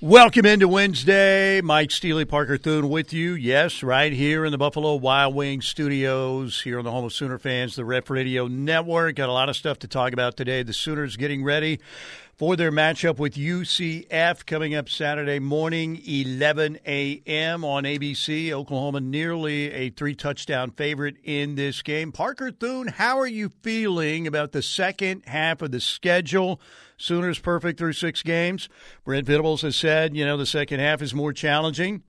Welcome into Wednesday. Mike Steely Parker Thune with you. Yes, right here in the Buffalo Wild Wings studios, here on the home of Sooner fans, the Ref Radio Network. Got a lot of stuff to talk about today. The Sooners getting ready for their matchup with UCF coming up Saturday morning, 11 a.m. on ABC. Oklahoma nearly a three touchdown favorite in this game. Parker Thune, how are you feeling about the second half of the schedule? Sooners perfect through six games. Brent Venables has said, you know, the second half is more challenging.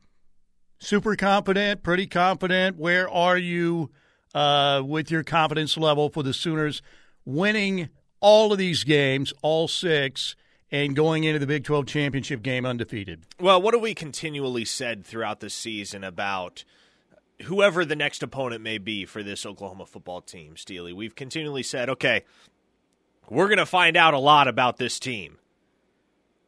Super confident, pretty confident. Where are you uh, with your confidence level for the Sooners winning all of these games, all six, and going into the Big 12 championship game undefeated? Well, what have we continually said throughout the season about whoever the next opponent may be for this Oklahoma football team, Steely? We've continually said, okay, we're going to find out a lot about this team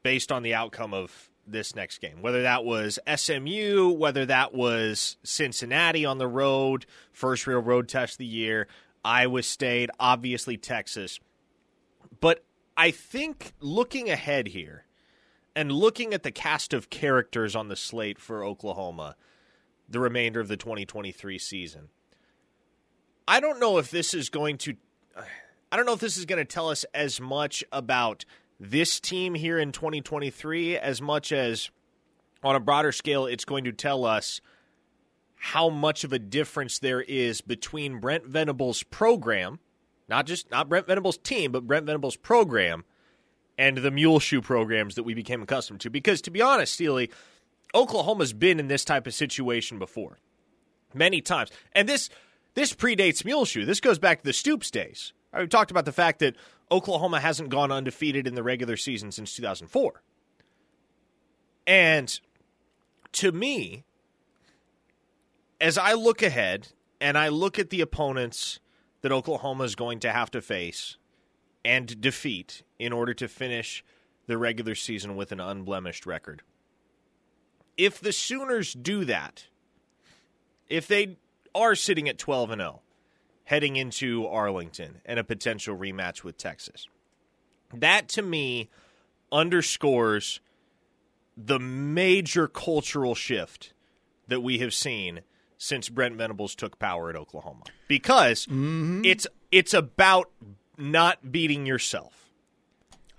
based on the outcome of this next game. Whether that was SMU, whether that was Cincinnati on the road, first real road test of the year, Iowa State, obviously Texas. I think looking ahead here and looking at the cast of characters on the slate for Oklahoma, the remainder of the 2023 season, I don't know if this is going to. I don't know if this is going to tell us as much about this team here in 2023 as much as on a broader scale, it's going to tell us how much of a difference there is between Brent Venables' program, not just not Brent Venables' team, but Brent Venables' program and the Muleshoe programs that we became accustomed to. Because to be honest, Steely, Oklahoma's been in this type of situation before. Many times. And this this predates Muleshoe. This goes back to the Stoops days. I've talked about the fact that Oklahoma hasn't gone undefeated in the regular season since 2004. And to me, as I look ahead and I look at the opponents that Oklahoma is going to have to face and defeat in order to finish the regular season with an unblemished record. If the Sooners do that, if they are sitting at 12 and 0, heading into Arlington and a potential rematch with Texas. That to me underscores the major cultural shift that we have seen since Brent Venables took power at Oklahoma. Because mm-hmm. it's it's about not beating yourself.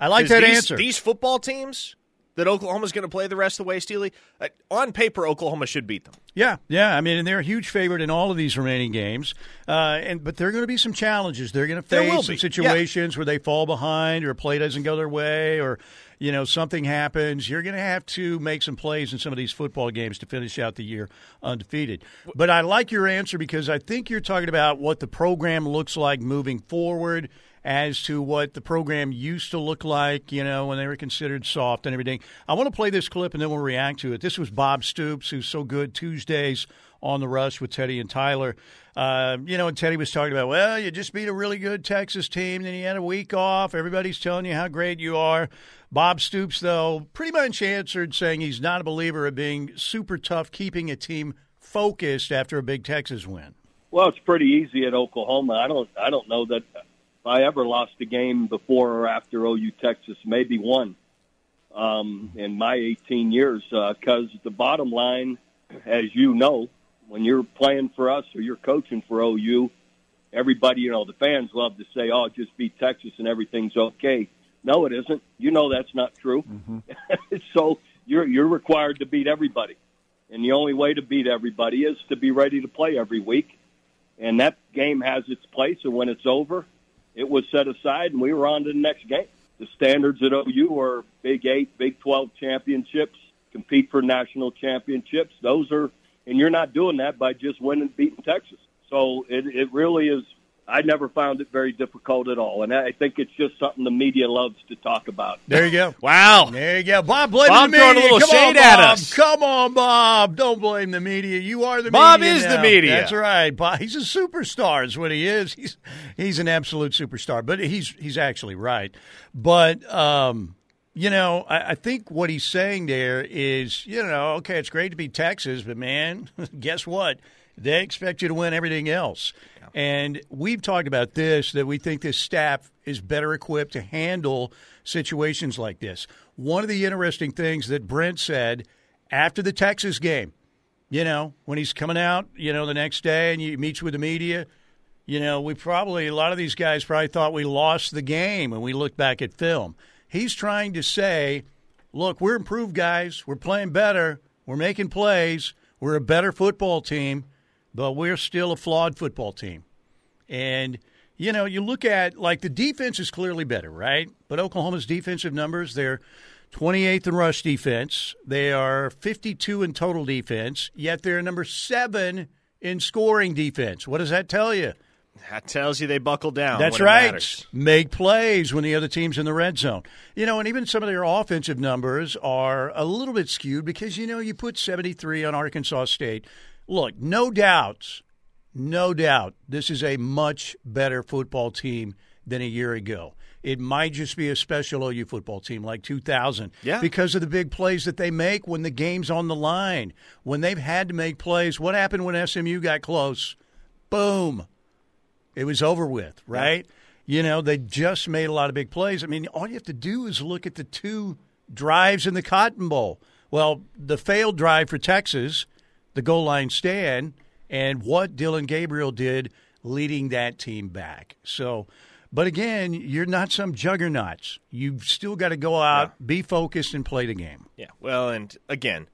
I like that these, answer. These football teams that Oklahoma's going to play the rest of the way, Steely. Uh, on paper, Oklahoma should beat them. Yeah, yeah. I mean, and they're a huge favorite in all of these remaining games. Uh, and but there are going to be some challenges. They're going to face some situations yeah. where they fall behind, or a play doesn't go their way, or you know something happens. You're going to have to make some plays in some of these football games to finish out the year undefeated. But I like your answer because I think you're talking about what the program looks like moving forward as to what the program used to look like, you know, when they were considered soft and everything. I want to play this clip and then we'll react to it. This was Bob Stoops, who's so good Tuesdays on the rush with Teddy and Tyler. Uh, you know, and Teddy was talking about, well, you just beat a really good Texas team, then you had a week off. Everybody's telling you how great you are. Bob Stoops, though, pretty much answered saying he's not a believer of being super tough, keeping a team focused after a big Texas win. Well, it's pretty easy at Oklahoma. I don't, I don't know that I ever lost a game before or after OU Texas, maybe one um, in my 18 years. Because uh, the bottom line, as you know, when you're playing for us or you're coaching for OU, everybody, you know, the fans love to say, "Oh, just beat Texas and everything's okay." No, it isn't. You know that's not true. Mm-hmm. so you're you're required to beat everybody, and the only way to beat everybody is to be ready to play every week. And that game has its place, and when it's over, it was set aside, and we were on to the next game. The standards at OU are Big Eight, Big Twelve championships, compete for national championships. Those are, and you're not doing that by just winning, beating Texas. So it, it really is I never found it very difficult at all, and I think it's just something the media loves to talk about. There you go. wow. There you go. Bob, blame Bob the media. throwing a little Come shade on, at Bob. us. Come on, Bob. Don't blame the media. You are the Bob media. Bob is now. the media. That's right. Bob, he's a superstar. Is what he is. He's he's an absolute superstar. But he's he's actually right. But um, you know, I, I, think what he's saying there is, you know, okay, it's great to be Texas, but man, guess what? They expect you to win everything else. Yeah. And we've talked about this that we think this staff is better equipped to handle situations like this. One of the interesting things that Brent said after the Texas game, you know, when he's coming out, you know, the next day and he meets with the media, you know, we probably, a lot of these guys probably thought we lost the game when we looked back at film. He's trying to say, look, we're improved guys. We're playing better. We're making plays. We're a better football team, but we're still a flawed football team. And, you know, you look at, like, the defense is clearly better, right? But Oklahoma's defensive numbers, they're 28th in rush defense. They are 52 in total defense, yet they're number seven in scoring defense. What does that tell you? That tells you they buckle down. That's right. Make plays when the other team's in the red zone. You know, and even some of their offensive numbers are a little bit skewed because, you know, you put 73 on Arkansas State. Look, no doubts, no doubt, this is a much better football team than a year ago. It might just be a special OU football team like 2000 yeah. because of the big plays that they make when the game's on the line. When they've had to make plays, what happened when SMU got close? Boom. It was over with, right? Yeah. You know, they just made a lot of big plays. I mean, all you have to do is look at the two drives in the Cotton Bowl. Well, the failed drive for Texas, the goal line stand, and what Dillon Gabriel did leading that team back. So, but again, you're not some juggernauts. You've still got to go out, yeah. be focused, and play the game. Yeah. Well, and again,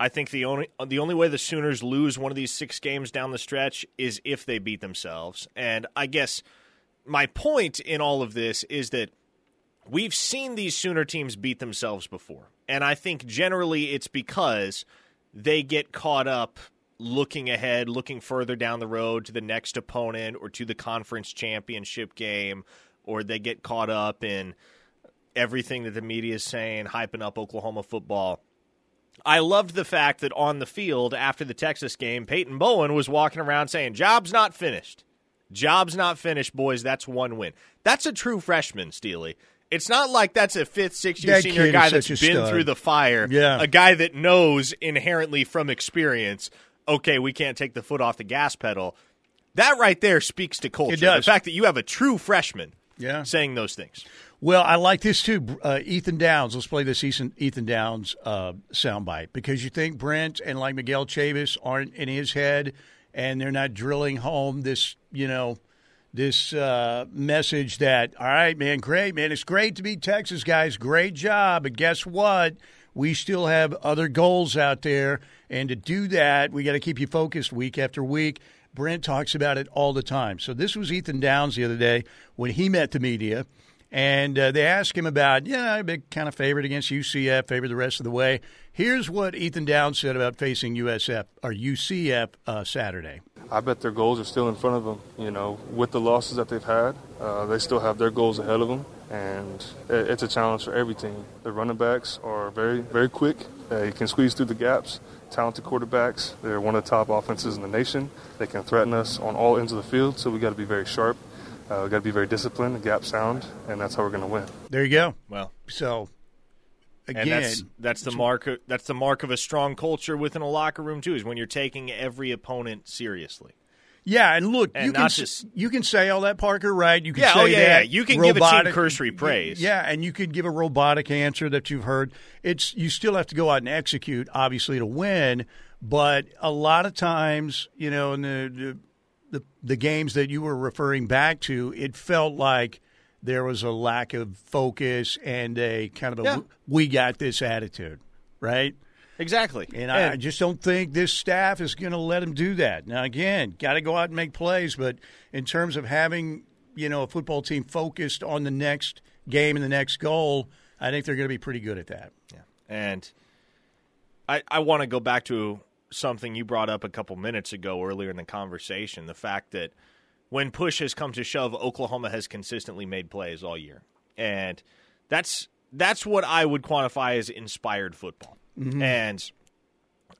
I think the only the only way the Sooners lose one of these six games down the stretch is if they beat themselves. And I guess my point in all of this is that we've seen these Sooner teams beat themselves before. And I think generally it's because they get caught up looking ahead, looking further down the road to the next opponent or to the conference championship game, or they get caught up in everything that the media is saying, hyping up Oklahoma football. I loved the fact that on the field after the Texas game, Peyton Bowen was walking around saying, Job's not finished. Job's not finished, boys. That's one win. That's a true freshman, Steely. It's not like that's a fifth, sixth year that senior guy that's been stud. through the fire. Yeah. A guy that knows inherently from experience okay, we can't take the foot off the gas pedal. That right there speaks to culture. It does. The fact that you have a true freshman yeah. saying those things. Well, I like this too. Uh, Ethan Downs. Let's play this Ethan, Ethan Downs uh, soundbite because you think Brent and like Miguel Chavis aren't in his head and they're not drilling home this, you know, this uh, message that, all right, man, great, man. It's great to beat Texas, guys. Great job. But guess what? We still have other goals out there. And to do that, we got to keep you focused week after week. Brent talks about it all the time. So this was Ethan Downs the other day when he met the media. And uh, they asked him about, yeah, a big kind of favorite against UCF, favorite the rest of the way. Here's what Ethan Downs said about facing USF or UCF uh, Saturday. I bet their goals are still in front of them. You know, with the losses that they've had, uh, they still have their goals ahead of them and it's a challenge for every team. The running backs are very, very quick. Uh, you can squeeze through the gaps. Talented quarterbacks. They're one of the top offenses in the nation. They can threaten us on all ends of the field, so we got to be very sharp. Uh, we got to be very disciplined, and gap sound, and that's how we're going to win. There you go. Well, so again, that's, that's the mark. Of, that's the mark of a strong culture within a locker room too. Is when you're taking every opponent seriously. Yeah, and look, and you can just, you can say all that, Parker, right? You can yeah, say oh, yeah, that. Yeah. You can robotic, give a team cursory praise. Yeah, and you could give a robotic answer that you've heard. It's you still have to go out and execute, obviously, to win. But a lot of times, you know, in the the, the, the games that you were referring back to, it felt like there was a lack of focus and a kind of a yeah. we got this attitude, right? Exactly. And, and I just don't think this staff is going to let him do that. Now, again, got to go out and make plays, but in terms of having, you know, a football team focused on the next game and the next goal, I think they're going to be pretty good at that. Yeah. And I, I want to go back to something you brought up a couple minutes ago earlier in the conversation the fact that when push has come to shove, Oklahoma has consistently made plays all year. And that's that's what I would quantify as inspired football. Mm-hmm. And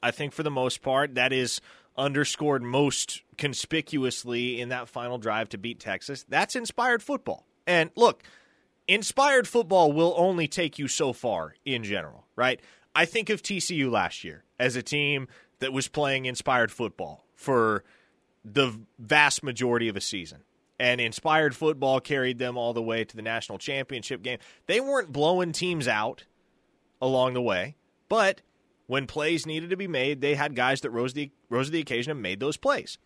I think for the most part, that is underscored most conspicuously in that final drive to beat Texas. That's inspired football. And look, inspired football will only take you so far in general, right? I think of TCU last year as a team that was playing inspired football for the vast majority of a season. And inspired football carried them all the way to the national championship game. They weren't blowing teams out along the way, but when plays needed to be made, they had guys that rose the rose to the occasion and made those plays.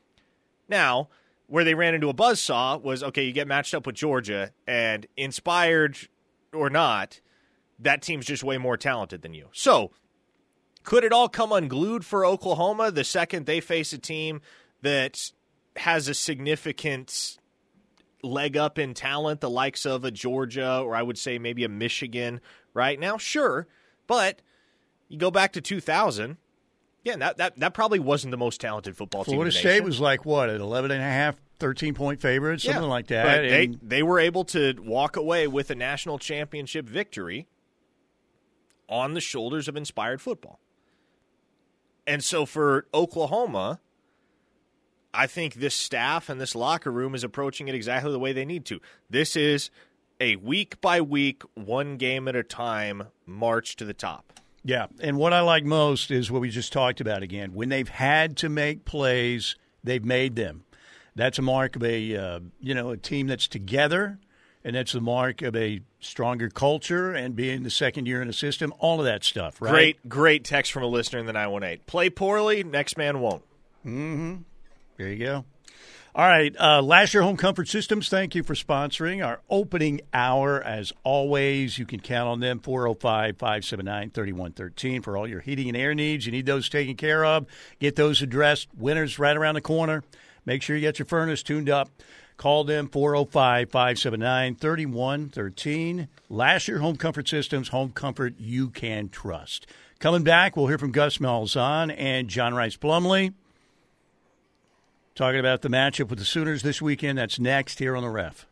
Now, where they ran into a buzz saw was okay, you get matched up with Georgia, and inspired or not, that team's just way more talented than you. So, could it all come unglued for Oklahoma the second they face a team that has a significant leg up in talent, the likes of a Georgia or I would say maybe a Michigan right now? Sure, but you go back to 2000. Yeah, that, that, that probably wasn't the most talented football Florida team. Florida State was like what, an 11 and a half, 13 point favorite, something yeah, like that. they they were able to walk away with a national championship victory on the shoulders of inspired football. And so for Oklahoma, I think this staff and this locker room is approaching it exactly the way they need to. This is a week by week, one game at a time march to the top. Yeah, and what I like most is what we just talked about again. When they've had to make plays, they've made them. That's a mark of a uh, you know a team that's together, and that's the mark of a stronger culture and being the second year in a system. All of that stuff, right? Great, great text from a listener in the nine one eight. Play poorly, next man won't. Mm-hmm. There you go. All right, uh, Lasher Home Comfort Systems, thank you for sponsoring our opening hour. As always, you can count on them 405 579 3113 for all your heating and air needs. You need those taken care of. Get those addressed. Winter's right around the corner. Make sure you get your furnace tuned up. Call them 405 579 3113. Lasher Home Comfort Systems, home comfort you can trust. Coming back, we'll hear from Gus Malzahn and John Rhys Plumlee. Talking about the matchup with the Sooners this weekend. That's next here on the ref.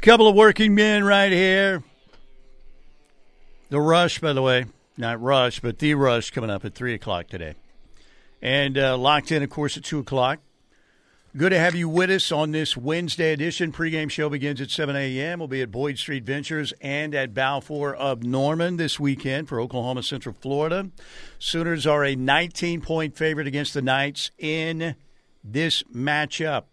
Couple of working men right here. The Rush, by the way, not Rush, but the Rush coming up at 3 o'clock today. And uh, locked in, of course, at 2 o'clock. Good to have you with us on this Wednesday edition. Pregame show begins at 7 a.m. We'll be at Boyd Street Ventures and at Balfour of Norman this weekend for Oklahoma Central Florida. Sooners are a 19 point favorite against the Knights in this matchup.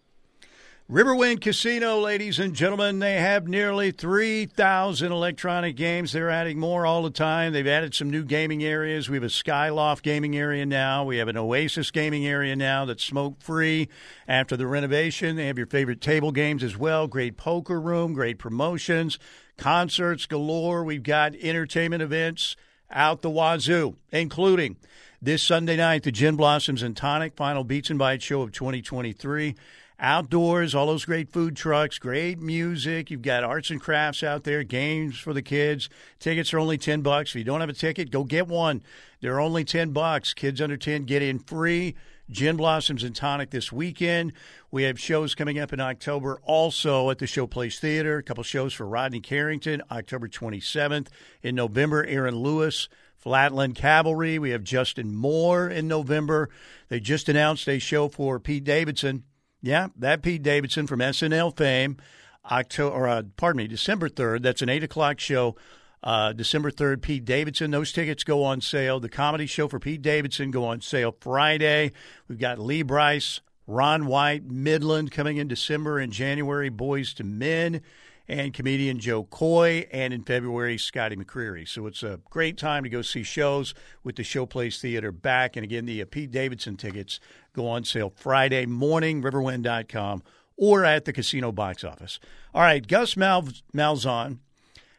Riverwind Casino, ladies and gentlemen, they have nearly 3,000 electronic games. They're adding more all the time. They've added some new gaming areas. We have a Skyloft gaming area now. We have an Oasis gaming area now that's smoke free after the renovation. They have your favorite table games as well. Great poker room, great promotions, concerts galore. We've got entertainment events out the wazoo, including this Sunday night, the Gin Blossoms and Tonic Final Beats and Bites show of 2023 outdoors, all those great food trucks, great music. You've got arts and crafts out there, games for the kids. Tickets are only 10 bucks. If you don't have a ticket, go get one. They're only 10 bucks. Kids under 10 get in free. Gin Blossoms and Tonic this weekend. We have shows coming up in October also at the Showplace Theater. A couple shows for Rodney Carrington, October 27th. In November, Aaron Lewis, Flatland Cavalry. We have Justin Moore in November. They just announced a show for Pete Davidson yeah, that Pete Davidson from SNL fame, October, or, uh, pardon me, December third. That's an eight o'clock show. Uh, December third, Pete Davidson. Those tickets go on sale. The comedy show for Pete Davidson go on sale Friday. We've got Lee Brice, Ron White, Midland coming in December and January. Boyz II Men and comedian Jo Koy, and in February, Scotty McCreery. So it's a great time to go see shows with the Showplace Theater back. And again, the uh, Pete Davidson tickets go on sale Friday morning, riverwind.com, or at the casino box office. All right, Gus Mal- Malzahn.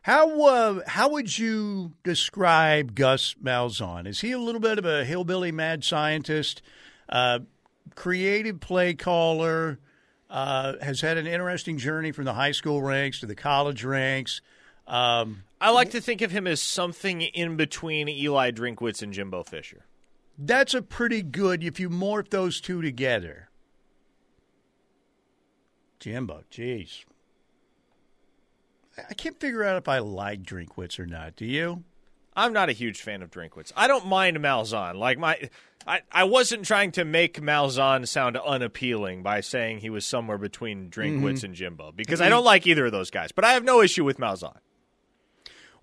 How uh, how would you describe Gus Malzahn? Is he a little bit of a hillbilly mad scientist, uh, creative play caller, uh, has had an interesting journey from the high school ranks to the college ranks. Um, I like to think of him as something in between Eli Drinkwitz and Jimbo Fisher. That's a pretty good if you morph those two together. Jimbo, jeez. I can't figure out if I like Drinkwitz or not. Do you? I'm not a huge fan of Drinkwitz. I don't mind Malzahn. Like my I, I wasn't trying to make Malzahn sound unappealing by saying he was somewhere between Drinkwitz mm-hmm. and Jimbo because I don't like either of those guys. But I have no issue with Malzahn.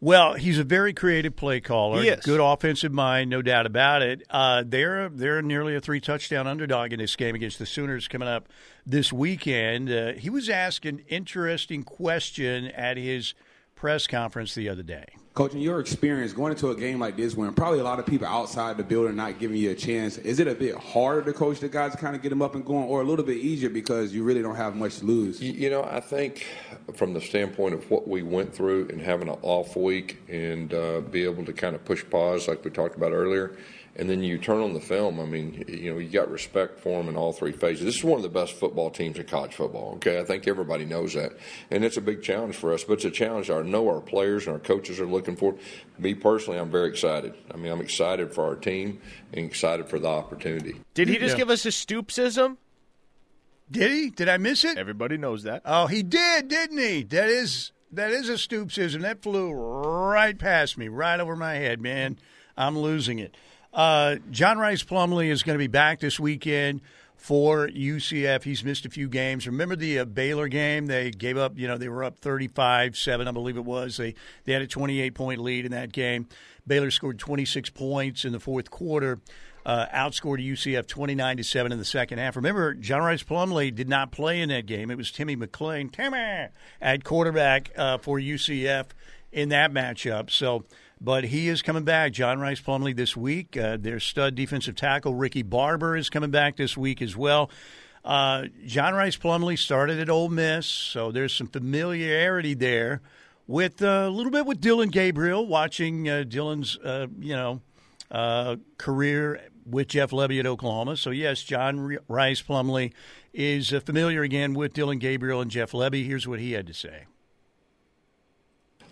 Well, he's a very creative play caller. Good offensive mind, no doubt about it. Uh, they're they're nearly a three touchdown underdog in this game against the Sooners coming up this weekend. Uh, he was asked an interesting question at his press conference the other day. Coach, in your experience going into a game like this, when probably a lot of people outside the building not giving you a chance, is it a bit harder to coach the guys to kind of get them up and going, or a little bit easier because you really don't have much to lose? You know, I think from the standpoint of what we went through and having an off week and uh, be able to kind of push pause, like we talked about earlier, and then you turn on the film. I mean, you know, you got respect for them in all three phases. This is one of the best football teams in college football. Okay, I think everybody knows that, and it's a big challenge for us. But it's a challenge I know our players and our coaches are looking for. Me personally, I'm very excited. I mean, I'm excited for our team and excited for the opportunity. Did he just yeah. give us a stoopsism? Did he? Did I miss it? Everybody knows that. Oh, he did, didn't he? That is that is a stoopsism. That flew right past me, right over my head, man. I'm losing it. Uh, John Rhys Plumlee is going to be back this weekend for UCF. He's missed a few games. Remember the uh, Baylor game? They gave up, you know, they were up 35 7, I believe it was. They, they had a 28 point lead in that game. Baylor scored 26 points in the fourth quarter. Uh, outscored UCF 29 to 7 in the second half. Remember, John Rhys Plumlee did not play in that game. It was Timmy McClain, Timmy, at quarterback uh, for UCF in that matchup. So but he is coming back. John Rhys Plumlee this week. Uh, their stud defensive tackle Ricky Barber is coming back this week as well. Uh, John Rhys Plumlee started at Ole Miss, so there's some familiarity there with uh, a little bit with Dillon Gabriel. Watching uh, Dillon's uh, you know career with Jeff Lebby at Oklahoma. So yes, John Rhys Plumlee is familiar again with Dillon Gabriel and Jeff Lebby. Here's what he had to say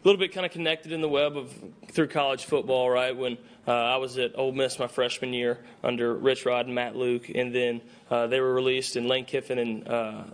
little bit kind of connected in the web of through college football, right? When uh, I was at Ole Miss my freshman year under Rich Rod and Matt Luke, and then uh, they were released, and Lane Kiffin and uh,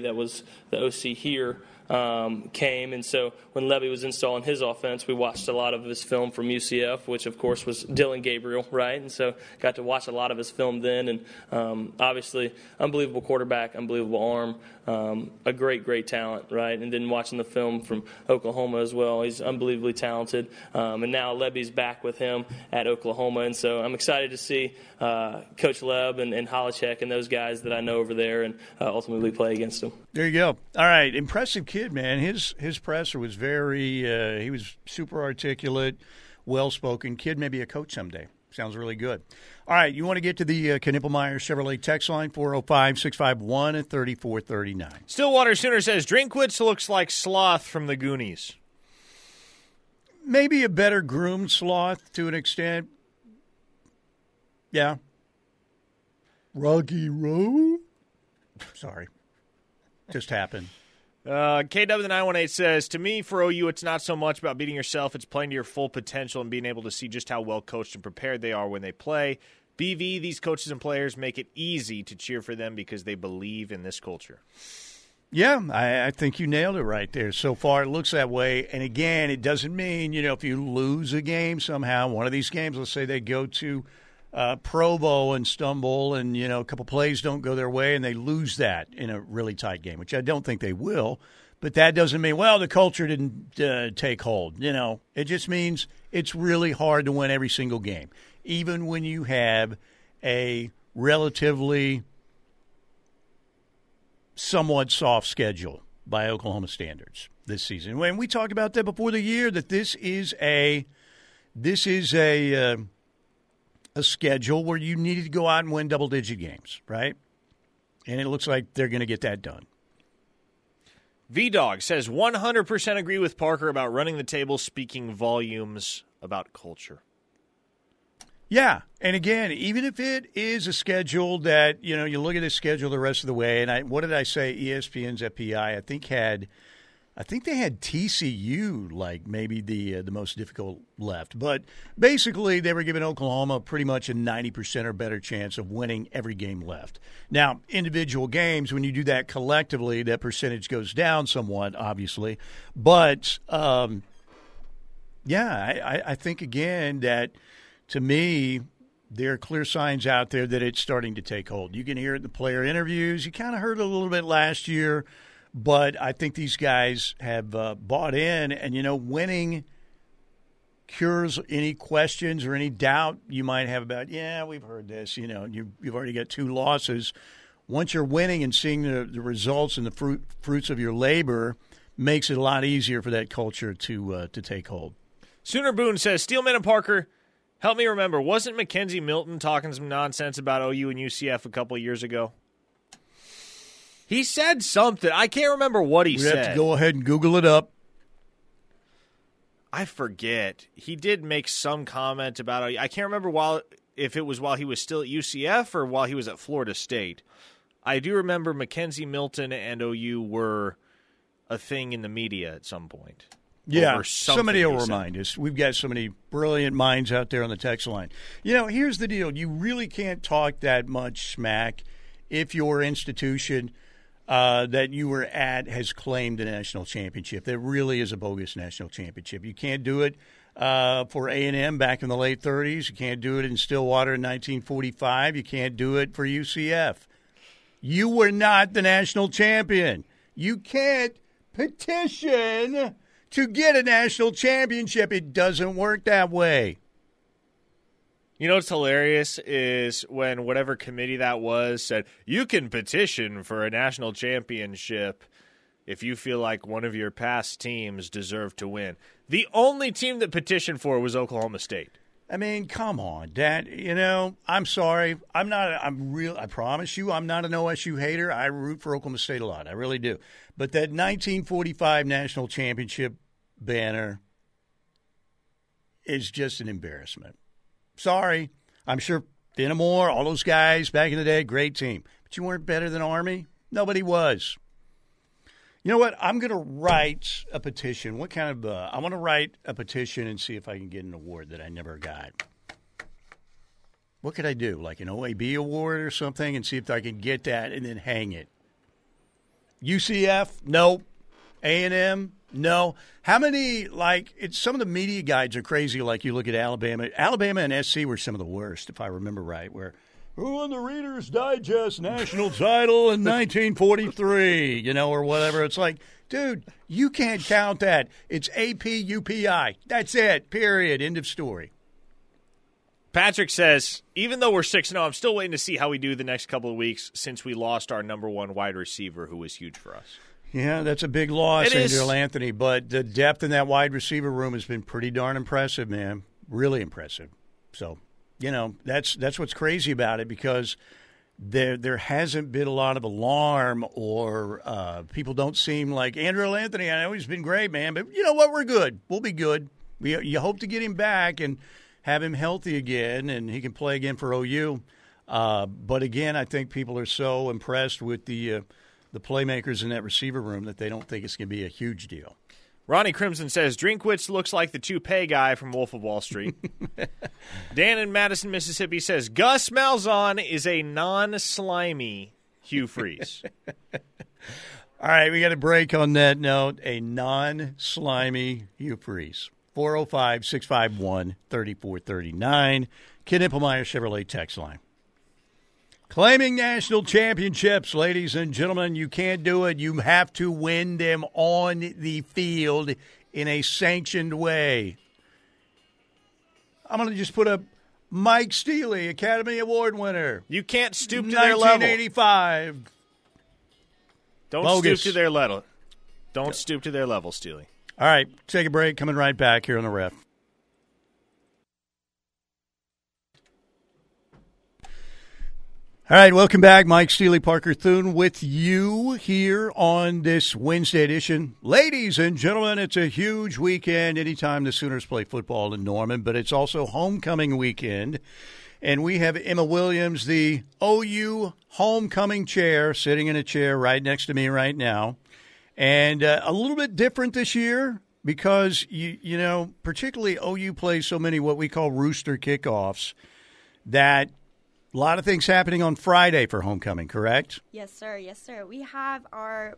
that was the OC here, um, came. And so when Lebby was installing his offense, we watched a lot of his film from UCF, which of course was Dillon Gabriel, right? And so got to watch a lot of his film then. And um, obviously, unbelievable quarterback, unbelievable arm, um, a great, great talent, right? And then watching the film from Oklahoma as well, he's unbelievably talented. Um, and now Lebby's back with him at Oklahoma. And so I'm excited to see uh, Coach Leb and, and and those guys that I know over there and uh, ultimately play against them. There you go. All right. Impressive kid man. His his presser was very. Uh, he was super articulate, well spoken. Kid, maybe a coach someday. Sounds really good. All right, you want to get to the uh, Knippelmeyer Chevrolet text line 405 651 3439. Stillwater Sooner says Drinkwitz looks like Sloth from the Goonies. Maybe a better groomed sloth to an extent. Yeah. Rocky Road? Sorry. Just happened. Uh, KW918 says, To me, for OU, it's not so much about beating yourself, it's playing to your full potential and being able to see just how well coached and prepared they are when they play. BV, these coaches and players make it easy to cheer for them because they believe in this culture. Yeah, I, I, think you nailed it right there. So far, it looks that way. And again, it doesn't mean, you know, if you lose a game somehow, one of these games, let's say they go to uh, Provo and stumble, and you know a couple plays don't go their way, and they lose that in a really tight game, which I don't think they will. But that doesn't mean well the culture didn't uh, take hold. You know, it just means it's really hard to win every single game, even when you have a relatively somewhat soft schedule by Oklahoma standards this season. When we talked about that before the year, that this is a this is a uh, a schedule where you needed to go out and win double digit games, right? And it looks like they're going to get that done. V Dog says 100% agree with Parker about running the table, speaking volumes about culture. Yeah, and again, even if it is a schedule that you know you look at the schedule the rest of the way, and I what did I say? ESPN's FPI I think had I think they had TCU like maybe the uh, the most difficult left, but basically they were giving Oklahoma pretty much a ninety percent or better chance of winning every game left. Now, individual games, when you do that collectively, that percentage goes down somewhat, obviously, but um, yeah, I, I think again that to me there are clear signs out there that it's starting to take hold. You can hear it in the player interviews. You kind of heard a little bit last year but I think these guys have uh, bought in, and you know, winning cures any questions or any doubt you might have about, yeah, we've heard this, you know, you, you've already got two losses. Once you're winning and seeing the, the results and the fruit, fruits of your labor, makes it a lot easier for that culture to uh, to take hold. Sooner Boone says, Steelman and Parker, help me remember, wasn't McKenzie Milton talking some nonsense about OU and UCF a couple years ago? He said something. I can't remember what he we said. have to go ahead and Google it up. I forget. He did make some comment about I can't remember while if it was while he was still at UCF or while he was at Florida State. I do remember McKenzie Milton and OU were a thing in the media at some point. Yeah, somebody will remind us. We've got so many brilliant minds out there on the text line. You know, here's the deal: you really can't talk that much smack if your institution uh, that you were at has claimed a national championship. That really is a bogus national championship. You can't do it uh, for A and M back in the late 30s. You can't do it in Stillwater in 1945. You can't do it for UCF. You were not the national champion. You can't petition to get a national championship. It doesn't work that way. You know what's hilarious is when whatever committee that was said, you can petition for a national championship if you feel like one of your past teams deserve to win. The only team that petitioned for was Oklahoma State. I mean, come on, Dad. You know, I'm sorry. I'm not. I'm real. I promise you, I'm not an OSU hater. I root for Oklahoma State a lot. I really do. But that 1945 national championship banner is just an embarrassment. Sorry. I'm sure Fenimore, all those guys back in the day, great team. But you weren't better than Army? Nobody was. You know what? I'm going to write a petition. What kind of? Uh, I want to write a petition and see if I can get an award that I never got. What could I do? Like an OAB award or something, and see if I can get that and then hang it. UCF? Nope. A and M? No. How many, like, it's some of the media guides are crazy. Like, you look at Alabama. Alabama and SC were some of the worst, if I remember right, where who won the Reader's Digest national title in 1943, you know, or whatever. It's like, dude, you can't count that. It's AP UPI. That's it, period. End of story. Patrick says, even though we're 6 0, I'm still waiting to see how we do the next couple of weeks since we lost our number one wide receiver who was huge for us. Yeah, that's a big loss, Andrel Anthony. But the depth in that wide receiver room has been pretty darn impressive, man. Really impressive. So, you know, that's that's what's crazy about it because there there hasn't been a lot of alarm or uh, people don't seem like Andrel Anthony. I know he's been great, man, but you know what? We're good. We'll be good. We you hope to get him back and have him healthy again, and he can play again for OU. Uh, but again, I think people are so impressed with the. Uh, the playmakers in that receiver room that they don't think it's going to be a huge deal. Ronnie Crimson says Drinkwitz looks like the toupee guy from Wolf of Wall Street. Dan in Madison, Mississippi says Gus Malzahn is a non-slimy Hugh Freeze. All right, we got a break on that note. A non-slimy Hugh Freeze. 405 651 3439. Ken Ippelmeyer Chevrolet text line. Claiming national championships, ladies and gentlemen, you can't do it. You have to win them on the field in a sanctioned way. I'm going to just put up Mike Steely, Academy Award winner. You can't stoop to their level. 1985. Don't Bogus. stoop to their level. Don't stoop to their level, Steely. All right, take a break. Coming right back here on the ref. All right, welcome back. Mike Steely Parker Thune with you here on this Wednesday edition. Ladies and gentlemen, it's a huge weekend anytime the Sooners play football in Norman, but it's also homecoming weekend. And we have Emma Williams, the OU homecoming chair, sitting in a chair right next to me right now. And uh, a little bit different this year because, you, you know, particularly OU plays so many what we call rooster kickoffs that a lot of things happening on Friday for homecoming, correct? Yes, sir. Yes, sir. We have our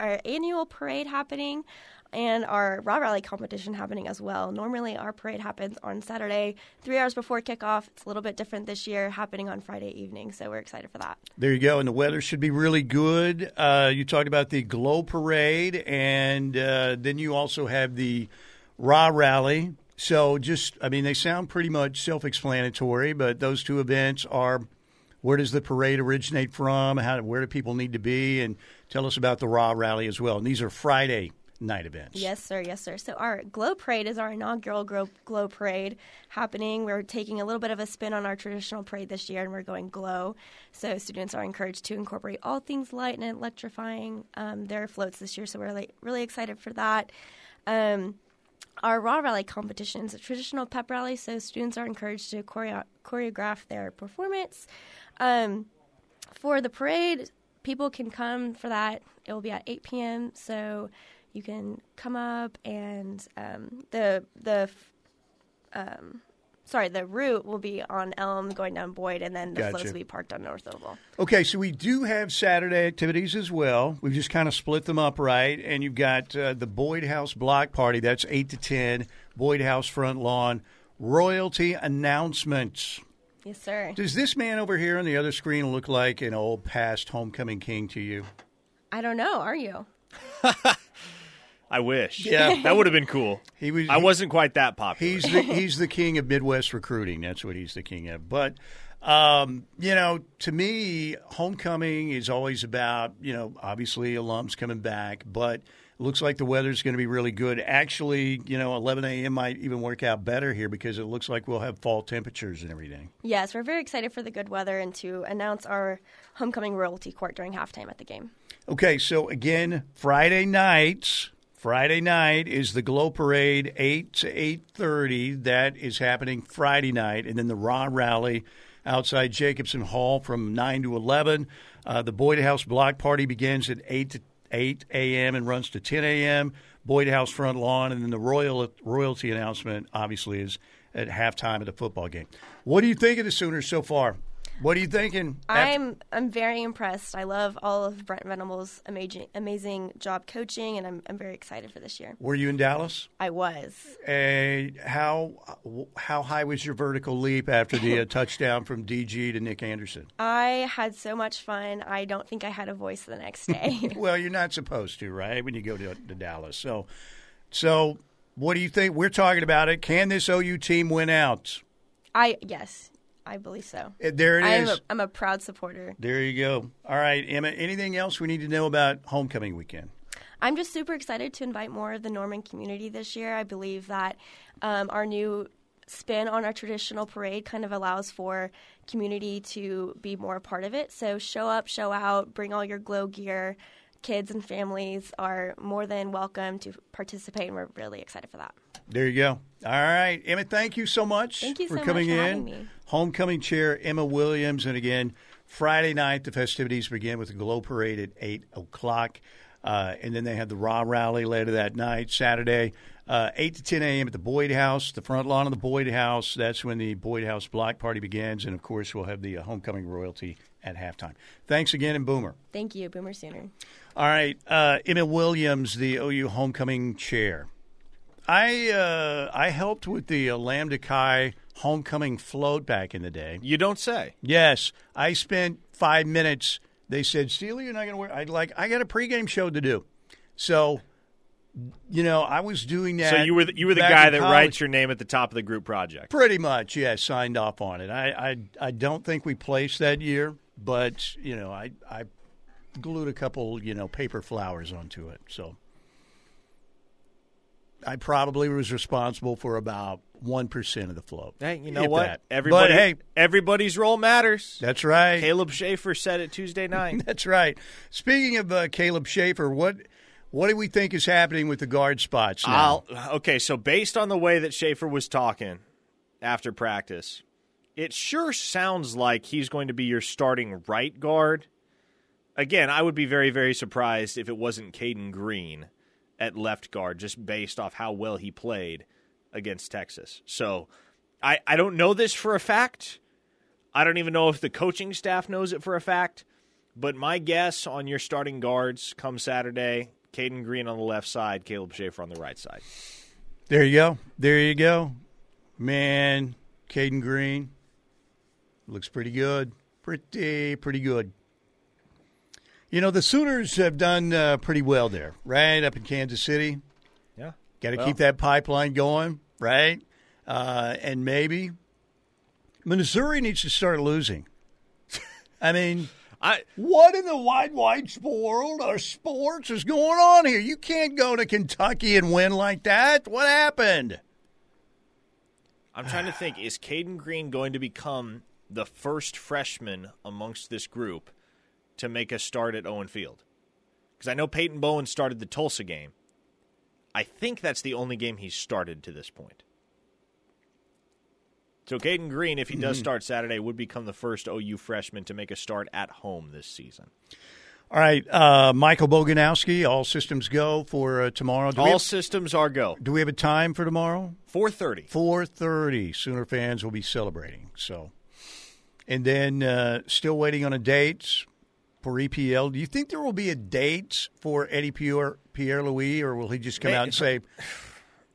our annual parade happening and our raw rally competition happening as well. Normally, our parade happens on Saturday, three hours before kickoff. It's a little bit different this year, happening on Friday evening. So we're excited for that. There you go, and the weather should be really good. Uh, you talked about the glow parade, and uh, then you also have the raw rally So just, I mean, they sound pretty much self-explanatory, but those two events are where does the parade originate from? How, where do people need to be? And tell us about the Raw Rally as well. And these are Friday night events. Yes, sir. Yes, sir. So our Glow Parade is our inaugural Glow, Glow Parade happening. We're taking a little bit of a spin on our traditional parade this year, and we're going Glow. So students are encouraged to incorporate all things light and electrifying um, their floats this year. So we're like, really excited for that. Um, our Raw Rally competition is a traditional pep rally, so students are encouraged to choreo- choreograph their performance. Um, for the parade, people can come for that. It will be at 8 p.m. So you can come up and um, the the um, sorry the route will be on Elm going down Boyd, and then the Gotcha. floats will be parked on North Oval. Okay, so we do have Saturday activities as well. We've just kind of split them up, right? And you've got uh, the Boyd House Block Party. That's 8 to 10. Boyd House Front Lawn. Royalty announcements. Yes, sir. Does this man over here on the other screen look like an old past homecoming king to you? I don't know. Are you? I wish. Yeah. that would have been cool. He was. I wasn't quite that popular. He's the he's the king of Midwest recruiting. That's what he's the king of. But um, you know, to me, homecoming is always about you know obviously alums coming back, but it looks like the weather's going to be really good. Actually, you know, 11 a.m. might even work out better here because it looks like we'll have fall temperatures and everything. Yes, we're very excited for the good weather and to announce our homecoming royalty court during halftime at the game. Okay, so again, Friday nights. Friday night is the Glow Parade, eight to eight thirty. That is happening Friday night, and then the Raw Rally outside Jacobson Hall from nine to eleven. Uh, the Boyd House Block Party begins at eight to eight a.m. and runs to ten a.m. Boyd House front lawn, and then the royal royalty announcement obviously is at halftime of the football game. What do you think of the Sooners so far? What are you thinking? I'm I'm very impressed. I love all of Brent Venables' amazing amazing job coaching, and I'm I'm very excited for this year. Were you in Dallas? I was. Uh, how how high was your vertical leap after the uh, touchdown from DG to Nick Anderson? I had so much fun. I don't think I had a voice the next day. Well, you're not supposed to, right? When you go to, to Dallas, so so what do you think? We're talking about it. Can this OU team win out? I yes, I believe so. Uh, There it I'm is. a, I'm a proud supporter. There you go. All right, Emma. Anything else we need to know about homecoming weekend? I'm just super excited to invite more of the Norman community this year. I believe that um, our new spin on our traditional parade kind of allows for community to be more a part of it. So show up, show out, bring all your glow gear. Kids and families are more than welcome to participate, and we're really excited for that. There you go. All right, Emma. Thank you so much Thank you for so coming much for in. me. Homecoming chair Emma Williams, and again, Friday night the festivities begin with the Glow Parade at eight o'clock, uh, and then they have the Raw Rally later that night. Saturday, uh, eight to ten a.m. at the Boyd House, the front lawn of the Boyd House. That's when the Boyd House Block Party begins, and of course, we'll have the uh, homecoming royalty at halftime. Thanks again, and Boomer. Thank you, Boomer Sooner. All right, uh, Emma Williams, the OU homecoming chair. I uh, I helped with the uh, Lambda Chi homecoming float back in the day. you don't say. Yes, I spent five minutes. They said, "Steely, you're not going to wear." I'd like. I got a pregame show to do, so you know I was doing that. So you were the, you were the guy that college. writes your name at the top of the group project. Pretty much, yeah. Signed off on it. I, I I don't think we placed that year, but you know I I glued a couple you know paper flowers onto it. So I probably was responsible for about one percent of the float. Hey, you know If what? that. Everybody, But hey, everybody's role matters. that's right. Caleb Shaffer said it Tuesday night. That's right. Speaking of uh, Caleb Shaffer, what what do we think is happening with the guard spots now? I'll, okay, so based on the way that Shaffer was talking after practice, it sure sounds like he's going to be your starting right guard. Again, I would be very, very surprised if it wasn't Cayden Green at left guard, just based off how well he played against Texas. So I, I don't know this for a fact. I don't even know if the coaching staff knows it for a fact. But my guess on your starting guards come Saturday, Cayden Green on the left side, Caleb Shaffer on the right side. There you go. There you go. Man, Cayden Green looks pretty good. Pretty, pretty good. You know, the Sooners have done uh, pretty well there, right? Up in Kansas City. Yeah. Got to Well- keep that pipeline going, right? uh, and maybe Missouri needs to start losing. I mean, I what in the wide, wide world of sports is going on here? You can't go to Kentucky and win like that. What happened? I'm trying to think. Is Cayden Green going to become the first freshman amongst this group to make a start at Owen Field? Because I know Peyton Bowen started the Tulsa game. I think that's the only game he's started to this point. So Cayden Green, if he does mm-hmm. start Saturday, would become the first OU freshman to make a start at home this season. All right, uh, Michael Boganowski, all systems go for uh, tomorrow. Do all have, systems are go. Do we have a time for tomorrow? Four thirty. Four thirty. Sooner fans will be celebrating. So, and then uh, still waiting on a date for EPL. Do you think there will be a date for Eddie Pierre Pierre Louis, or will he just come out and say?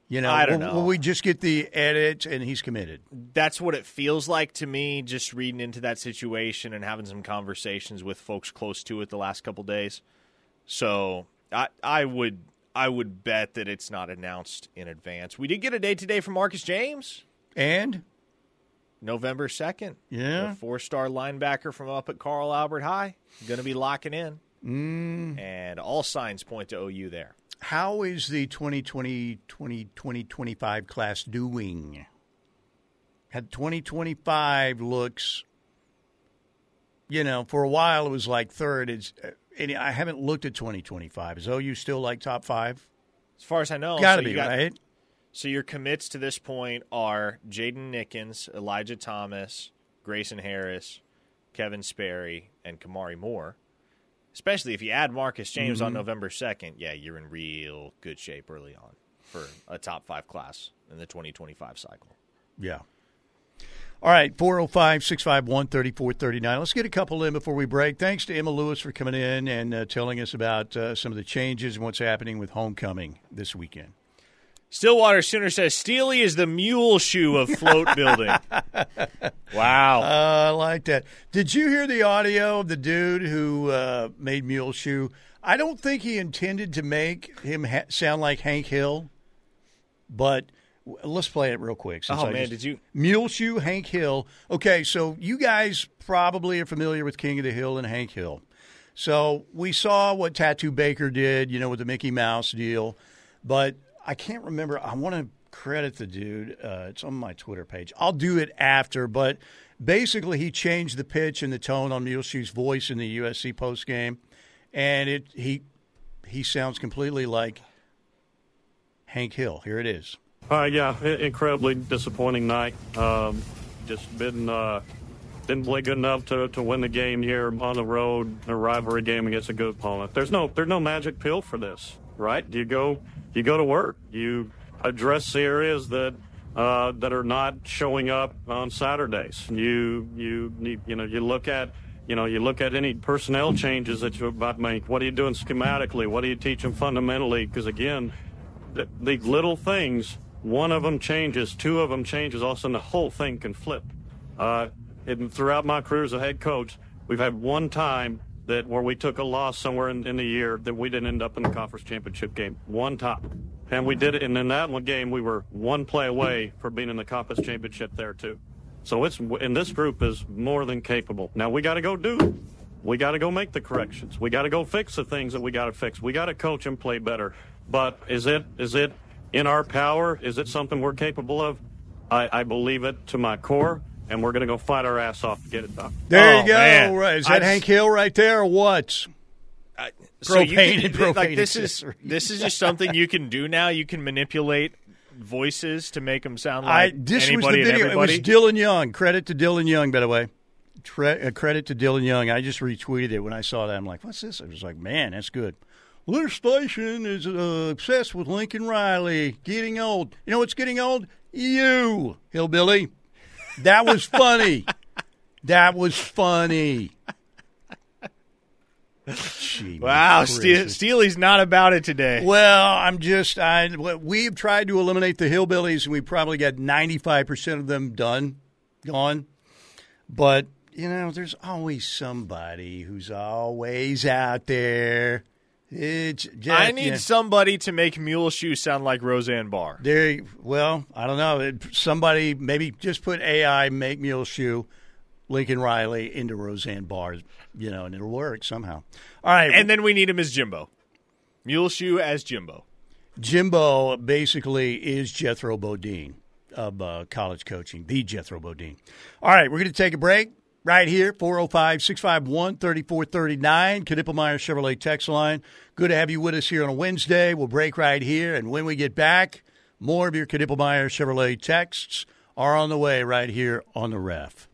You know, I don't will, know. Will we just get the edit and he's committed? That's what it feels like to me. Just reading into that situation and having some conversations with folks close to it the last couple days. So I, I would, I would bet that it's not announced in advance. We did get a date today from Marcus James, and November second. Yeah, four-star linebacker from up at Carl Albert High, going to be locking in, mm. and all signs point to OU there. How is the 2020 2025 class doing? Had 2025 looks, you know, for a while it was like third. It's, uh, I haven't looked at 2025. Is OU still like top five? As far as I know, got to so be got, right. So your commits to this point are Jaden Nickens, Elijah Thomas, Grayson Harris, Kevin Sperry, and Kamari Moore especially if you add Marcus James mm-hmm. on November 2nd, yeah, you're in real good shape early on for a top five class in the 2025 cycle. Yeah. All right, 405 651 3439. Let's get a couple in before we break. Thanks to Emma Lewis for coming in and uh, telling us about uh, some of the changes and what's happening with homecoming this weekend. Stillwater Sooner says Steely is the mule shoe of float building. wow. Uh, I like that. Did you hear the audio of the dude who uh, made mule shoe? I don't think he intended to make him ha- sound like Hank Hill, but let's play it real quick. oh, I man, did you? Mule shoe, Hank Hill. Okay, so you guys probably are familiar with King of the Hill and Hank Hill. So we saw what Tattoo Baker did, you know, with the Mickey Mouse deal. But I can't remember. I want to credit the dude. Uh, it's on my Twitter page. I'll do it after, but basically he changed the pitch and the tone on Muleshoe's voice in the USC post game, and it he he sounds completely like Hank Hill. Here it is. Uh, yeah, incredibly disappointing night. Um, just been uh, didn't play good enough to, to win the game here on the road, a rivalry game against a good opponent. There's no there's no magic pill for this, right? Do you go you go to work. You address the areas that uh, that are not showing up on Saturdays. You you you know you look at you know you look at any personnel changes that you're about make. What are you doing schematically? What are you teaching fundamentally? Because again, the, the little things. One of them changes, two of them changes. All of a sudden, the whole thing can flip. Uh, and throughout my career as a head coach, we've had one time that where we took a loss somewhere in, in the year that we didn't end up in the conference championship game one time. And we did it, and in that one game, we were one play away for being in the conference championship there too. So it's and this group is more than capable. Now we got to go do. We got to go make the corrections. We got to go fix the things that we got to fix. We got to coach and play better. But is it is it in our power? Is it something we're capable of? I, I believe it to my core and we're going to go fight our ass off to get it done. There oh, you go. Man. Right. Is that I, Hank Hill right there or what? Uh, so propane can, and propane. Like this is this is just something you can do now. You can manipulate voices to make them sound like I, this anybody was the video. It was Dylan Young. Credit to Dylan Young, by the way. Tre- uh, credit to Dylan Young. I just retweeted it when I saw that. I'm like, what's this? I was like, man, that's good. Little Station is uh, obsessed with Lincoln Riley. Getting old. You know what's getting old? You, hillbilly. That was funny. that was funny. Gee, wow, Ste- Steely's not about it today. Well, I'm just I we've tried to eliminate the hillbillies, and we probably got 95 percent of them done, gone. But you know, there's always somebody who's always out there It's just, I need yeah. somebody to make Mule Shoe sound like Roseanne Barr. There, well, I don't know. Somebody maybe just put AI make Mule Shoe Lincoln Riley into Roseanne Barr, you know, and it'll work somehow. All right, And then we need him as Jimbo. Mule Shoe as Jimbo. Jimbo basically is Jethro Bodine of uh, college coaching, the Jethro Bodine. All right, we're going to take a break right here, 405 651 3439, Knippelmeyer Chevrolet text line. Good to have you with us here on a Wednesday. We'll break right here, and when we get back, more of your Knippelmeyer Chevrolet texts are on the way right here on the ref.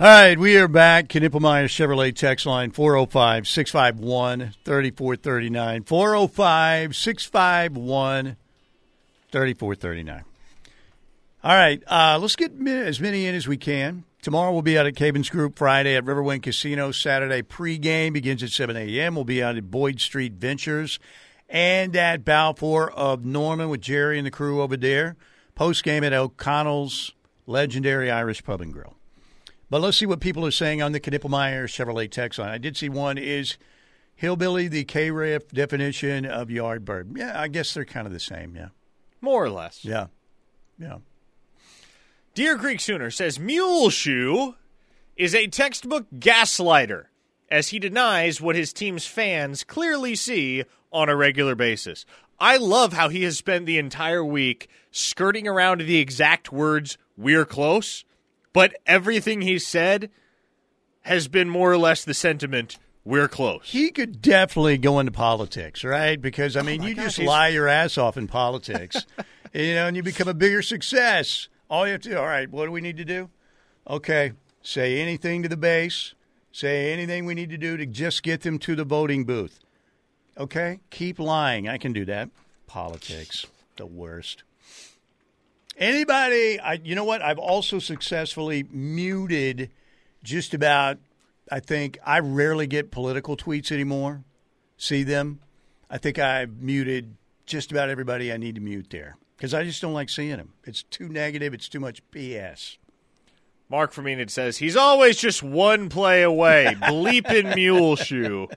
All right, we are back. Knippelmeyer Chevrolet text line 405 651 3439. 405 651 3439. All right, uh, let's get as many in as we can. Tomorrow we'll be out at Cabins Group. Friday at Riverwind Casino. Saturday pregame begins at 7 a.m. We'll be out at Boyd Street Ventures and at Balfour of Norman with Jerry and the crew over there. Postgame at O'Connell's legendary Irish Pub and Grill. But let's see what people are saying on the Knippelmeyer Chevrolet text line. I did see one is hillbilly, the KREF definition of yardbird. Yeah, I guess they're kind of the same. Yeah, More or less. yeah, yeah. Deer Creek Sooner says Muleshoe is a textbook gaslighter as he denies what his team's fans clearly see on a regular basis. I love how he has spent the entire week skirting around the exact words, we're close, but everything he said has been more or less the sentiment, we're close. He could definitely go into politics, right? Because I oh mean, Oh you just he's- lie your ass off in politics, you know, and you become a bigger success. All you have to do, all right, what do we need to do? Okay, say anything to the base, say anything we need to do to just get them to the voting booth. Okay, keep lying. I can do that. Politics, the worst. Anybody, I, you know what? I've also successfully muted just about. I think I rarely get political tweets anymore. See them. I think I've muted just about everybody I need to mute there because I just don't like seeing him. It's too negative. It's too much BS. Mark from Enid says he's always just one play away, bleeping mule shoe.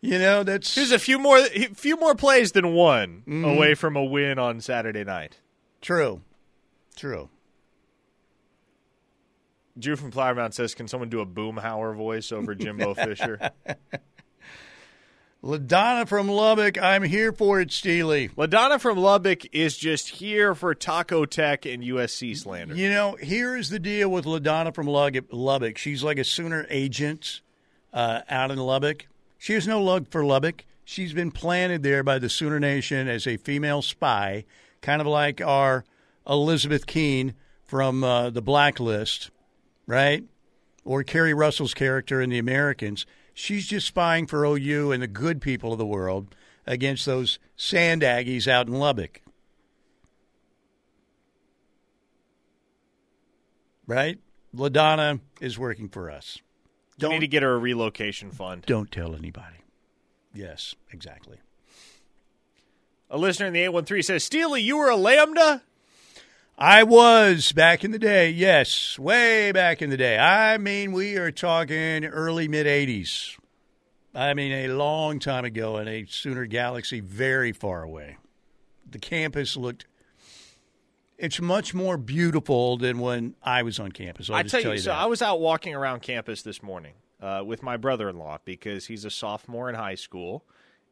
You know, that's He's a few more, a few more plays than one Mm-hmm. away from a win on Saturday night. true. True. Drew from Flower says, "Can someone do a Boomhauer voice over Jimbo Fisher?" LaDonna from Lubbock, I'm here for it, Steely. Ladonna from Lubbock is just here for Taco Tech and USC slander. You know, here's the deal with LaDonna from Lubbock. She's like a Sooner agent uh, out in Lubbock. She has no love for Lubbock. She's been planted there by the Sooner Nation as a female spy, kind of like our Elizabeth Keen from uh, the Blacklist, right? Or Keri Russell's character in The Americans. She's just spying for OU and the good people of the world against those sand Aggies out in Lubbock. Right? LaDonna is working for us. We need to get her a relocation fund. Don't tell anybody. Yes, exactly. A listener in the 813 says, Steely, you were a Lambda? I was back in the day, yes, way back in the day. I mean, we are talking early mid 80s. I mean, a long time ago in a Sooner galaxy very far away. The campus looked. It's much more beautiful than when I was on campus. I'll I just tell tell you, you so. I was out walking around campus this morning uh, with my brother in law because he's a sophomore in high school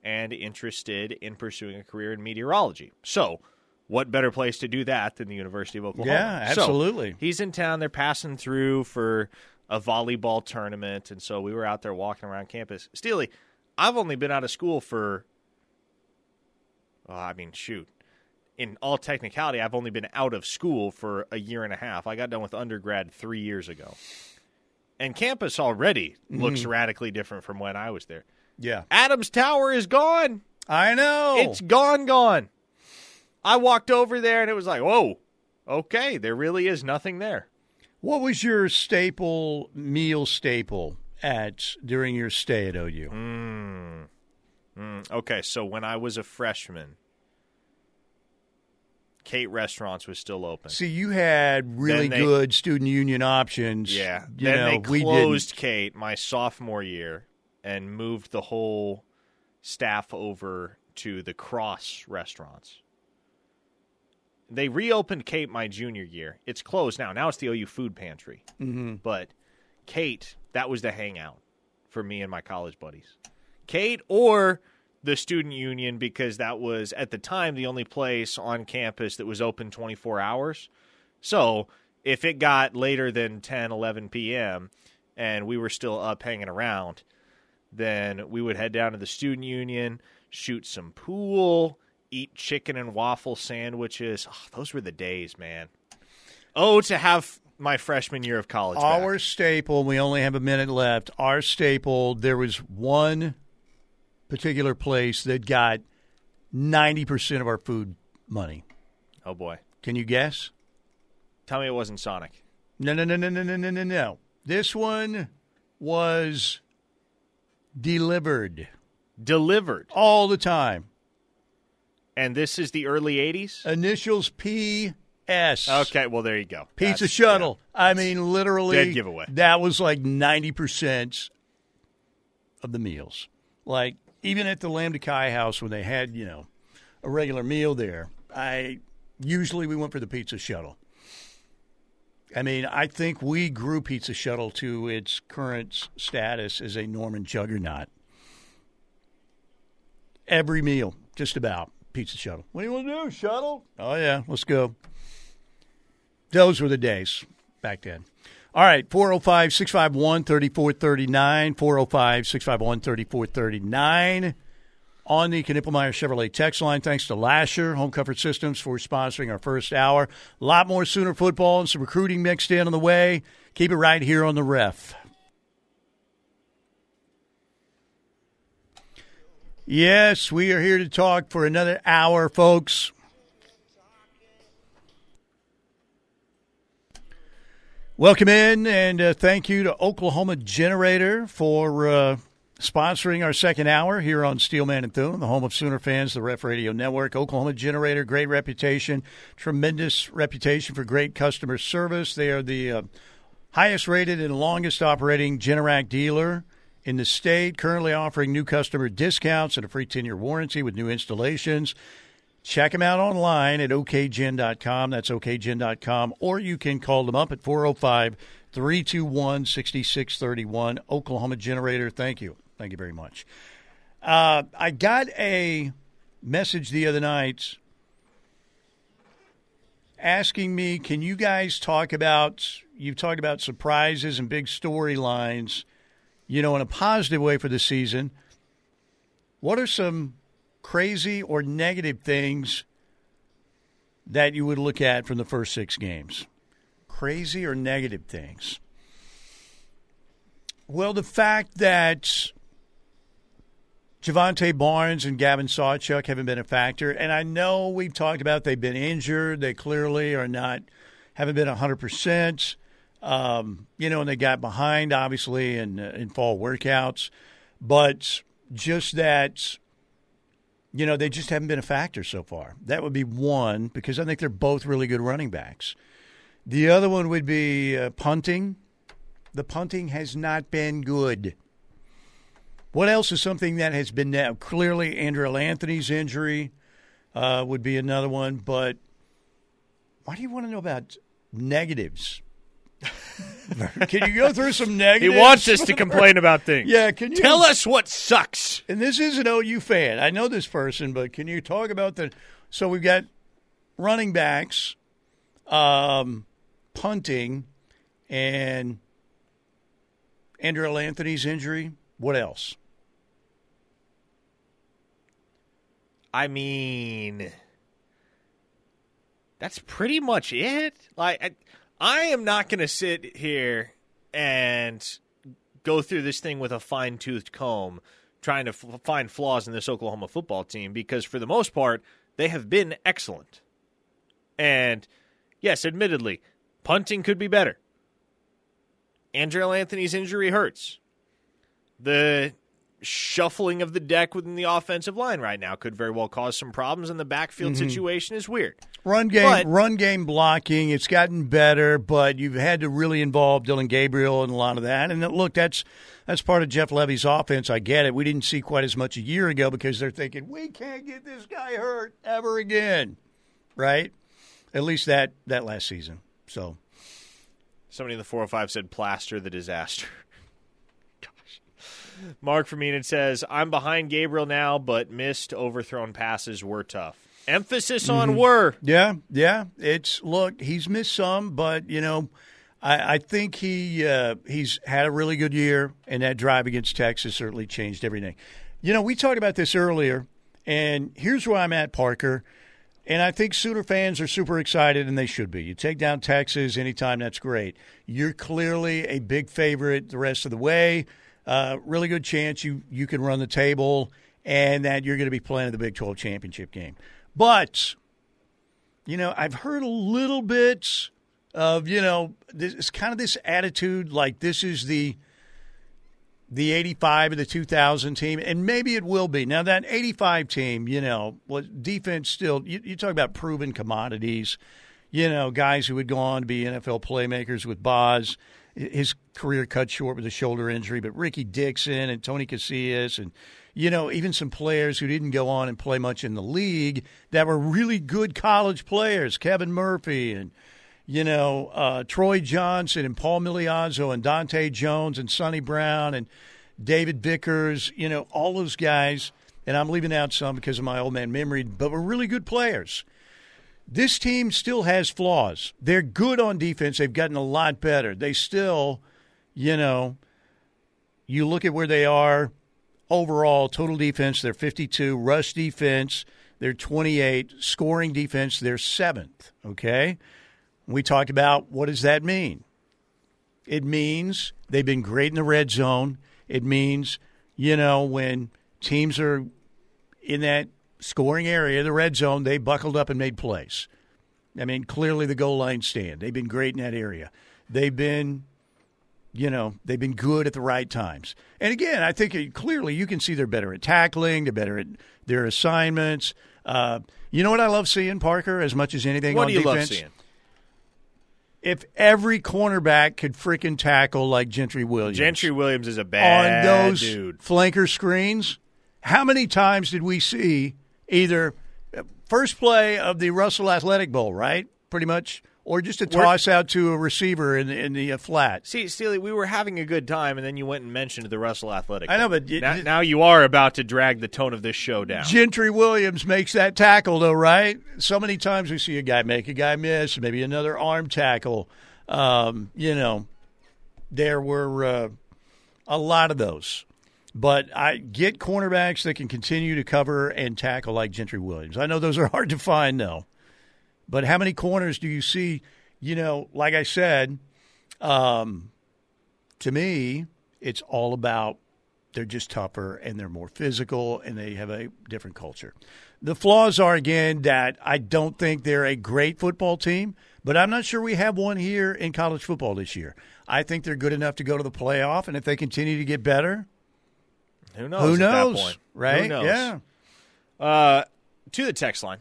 and interested in pursuing a career in meteorology. So, what better place to do that than the University of Oklahoma? Yeah, So, absolutely. he's in town. They're passing through for a volleyball tournament, and so we were out there walking around campus. Steely, I've only been out of school for, well, I mean, shoot. In all technicality, I've only been out of school for a year and a half. I got done with undergrad three years ago. And campus already mm-hmm. looks radically different from when I was there. yeah. Adams Tower is gone. I know. It's gone, gone. I walked over there and it was like, whoa, okay, there really is nothing there. What was your staple meal staple at during your stay at OU? Mm, okay, so when I was a freshman, Cate Restaurants was still open. See, you had really they- good student union options. Yeah. You then know, they we closed. Cate my sophomore year and moved the whole staff over to the Cross restaurants. They reopened Cate my junior year. It's closed now. Now it's the OU food pantry. Mm-hmm. But Cate, that was the hangout for me and my college buddies. Cate or the student union because that was at the time the only place on campus that was open 24 hours. So, if it got later than 10, 11 p.m. and we were still up hanging around, then we would head down to the student union, shoot some pool, eat chicken and waffle sandwiches. Oh, those were the days, man. Oh, to have my freshman year of college. back. Our staple, we only have a minute left. Our staple, there was one particular place that got 90% of our food money. Oh boy. Can you guess? Tell me it wasn't Sonic. No, no, no, no, no, no, no, no, no. This one was delivered Delivered. all the time. And this is the early 80s? Initials P.S. Okay, well, there you go. Pizza That's- Shuttle. yeah. I mean, literally, Dead giveaway. That was like ninety percent of the meals. Like even at the Lambda Chi house when they had you know a regular meal there, I usually we went for the Pizza Shuttle. I mean, I think we grew Pizza Shuttle to its current status as a Norman juggernaut. Every meal, just about Pizza Shuttle. What do you want to do, Shuttle? Oh yeah, let's go. Those were the days back then. All right, 405 651 3439. 405 651 3439. On the Knippelmeyer Chevrolet text line, thanks to Lasher Home Comfort Systems for sponsoring our first hour. A lot more Sooner football and some recruiting mixed in on the way. Keep it right here on the ref. Yes, we are here to talk for another hour, folks. Welcome in, and uh, thank you to Oklahoma Generator for uh, sponsoring our second hour here on Steelman and Thune, the home of Sooner fans, the Ref Radio Network. Oklahoma Generator, great reputation, tremendous reputation for great customer service. They are the uh, highest rated and longest operating Generac dealer in the state, currently offering new customer discounts and a free 10 year warranty with new installations. Check them out online at okgen.com. That's okgen.com. Or you can call them up at 405 321 6631. Oklahoma Generator. Thank you. Thank you very much. Uh, I got a message the other night asking me, can you guys talk about, you've talked about surprises and big storylines, you know, in a positive way for the season. What are some crazy or negative things that you would look at from the first six games? Crazy or negative things? Well, the fact that Jovantae Barnes and Gavin Sawchuk haven't been a factor, and I know we've talked about they've been injured. They clearly are not, haven't been hundred percent. Um, you know, and they got behind obviously in in fall workouts, but just that you know, they just haven't been a factor so far. That would be one because I think they're both really good running backs. The other one would be uh, punting. The punting has not been good. What else is something that has been now? Clearly, Andrel Anthony's injury uh, would be another one. But why do you want to know about negatives? can you go through some negatives? He wants us to complain about things. Yeah, can you Tell us what sucks. and this is an OU fan. I know this person, but can you talk about the? So we've got running backs, um, punting, and Andrel Anthony's injury. What else? I mean, that's pretty much it. Like, I, I am not going to sit here and go through this thing with a fine toothed comb trying to f- find flaws in this Oklahoma football team because, for the most part, they have been excellent. And yes, admittedly, punting could be better. Andrel Anthony's injury hurts. The shuffling of the deck within the offensive line right now could very well cause some problems, and the backfield mm-hmm. situation is weird. Run game, but, run game blocking, it's gotten better, but you've had to really involve Dillon Gabriel and a lot of that. And look, that's that's part of Jeff Lebby's offense. I get it. We didn't see quite as much a year ago because they're thinking we can't get this guy hurt ever again, right? At least that that last season. So, somebody in the 405 said plaster the disaster. Mark from Enid says, I'm behind Gabriel now, but missed overthrown passes were tough. Emphasis on mm-hmm. were. Yeah, yeah. It's look, he's missed some, but you know, I, I think he uh, he's had a really good year, and that drive against Texas certainly changed everything. You know, we talked about this earlier, and here's where I'm at, Parker. And I think Sooner fans are super excited, and they should be. You take down Texas anytime, that's great. You're clearly a big favorite the rest of the way uh, really good chance you you can run the table and that you're going to be playing the Big 12 championship game. But you know, I've heard a little bit of you know this it's kind of this attitude like this is the the 85 and the 2000 team, and maybe it will be. Now, that 85 team, you know, defense still, you, you, talk about proven commodities, you know, guys who would go on to be NFL playmakers with Boz his career cut short with a shoulder injury, but Ricky Dixon and Tony Casillas and you know even some players who didn't go on and play much in the league that were really good college players, Kevin Murphy and you know uh, Troy Johnson and Paul Migliazzo and Dante Jones and Sonny Brown and David Vickers, you know all those guys. And I'm leaving out some because of my old man memory, but were really good players. This team still has flaws. They're good on defense. They've gotten a lot better. They still, you know, you look at where they are overall, total defense, they're 52. Rush defense, they're 28. Scoring defense, they're seventh. Okay? We talked about what does that mean? It means they've been great in the red zone. It means, you know, when teams are in that scoring area, the red zone, they buckled up and made plays. I mean, clearly the goal line stand. They've been great in that area. They've been, you know, they've been good at the right times. And again, I think it, clearly you can see they're better at tackling, they're better at their assignments. Uh, you know what I love seeing, Parker, as much as anything what on do you defense? love seeing? If every cornerback could freaking tackle like Gentry Williams. Gentry Williams is a bad on those dude. flanker screens. How many times did we see either first play of the Russell Athletic Bowl, right? Pretty much. Or just a toss out to a receiver in, in the uh, flat. See, Steely, we were having a good time, and then you went and mentioned the Russell Athletic. I know, but now, now, you are about to drag the tone of this show down. Gentry Williams makes that tackle, though, right? So many times we see a guy make a guy miss, maybe another arm tackle. Um, you know, there were uh, a lot of those. But I get cornerbacks that can continue to cover and tackle like Gentry Williams. I know those are hard to find, though. But how many corners do you see? You know, like I said, um, to me, it's all about they're just tougher and they're more physical and they have a different culture. The flaws are, again, that I don't think they're a great football team, but I'm not sure we have one here in college football this year. I think they're good enough to go to the playoff, and if they continue to get better, who knows? Who knows? Point, Right? Who knows? Yeah. Uh, to the text line.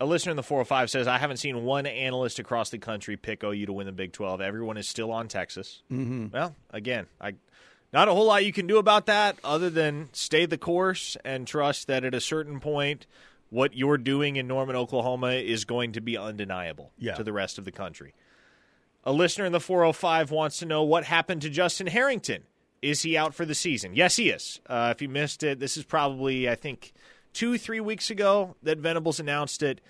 A listener in the 405 says, I haven't seen one analyst across the country pick OU to win the Big 12. Everyone is still on Texas. Mm-hmm. Well, again, I not a whole lot you can do about that other than stay the course and trust that at a certain point, what you're doing in Norman, Oklahoma is going to be undeniable yeah. to the rest of the country. A listener in the 405 wants to know what happened to Justin Harrington. Is he out for the season? Yes, he is. Uh, if you missed it, this is probably, I think, two, three weeks ago that Venables announced it.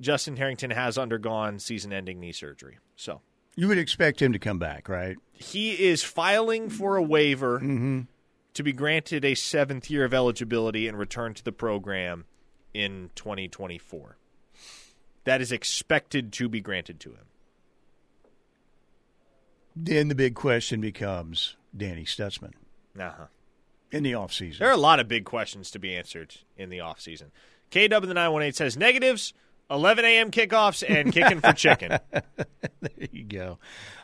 Justin Harrington has undergone season ending knee surgery. So. You would expect him to come back, right? He is filing for a waiver mm-hmm. to be granted a seventh year of eligibility and return to the program in 2024. That is expected to be granted to him. Then the big question becomes Danny Stutsman. Uh-huh. In the offseason. There are a lot of big questions to be answered in the offseason. KW the 918 says negatives 11 a.m. kickoffs and kicking for chicken. there you go.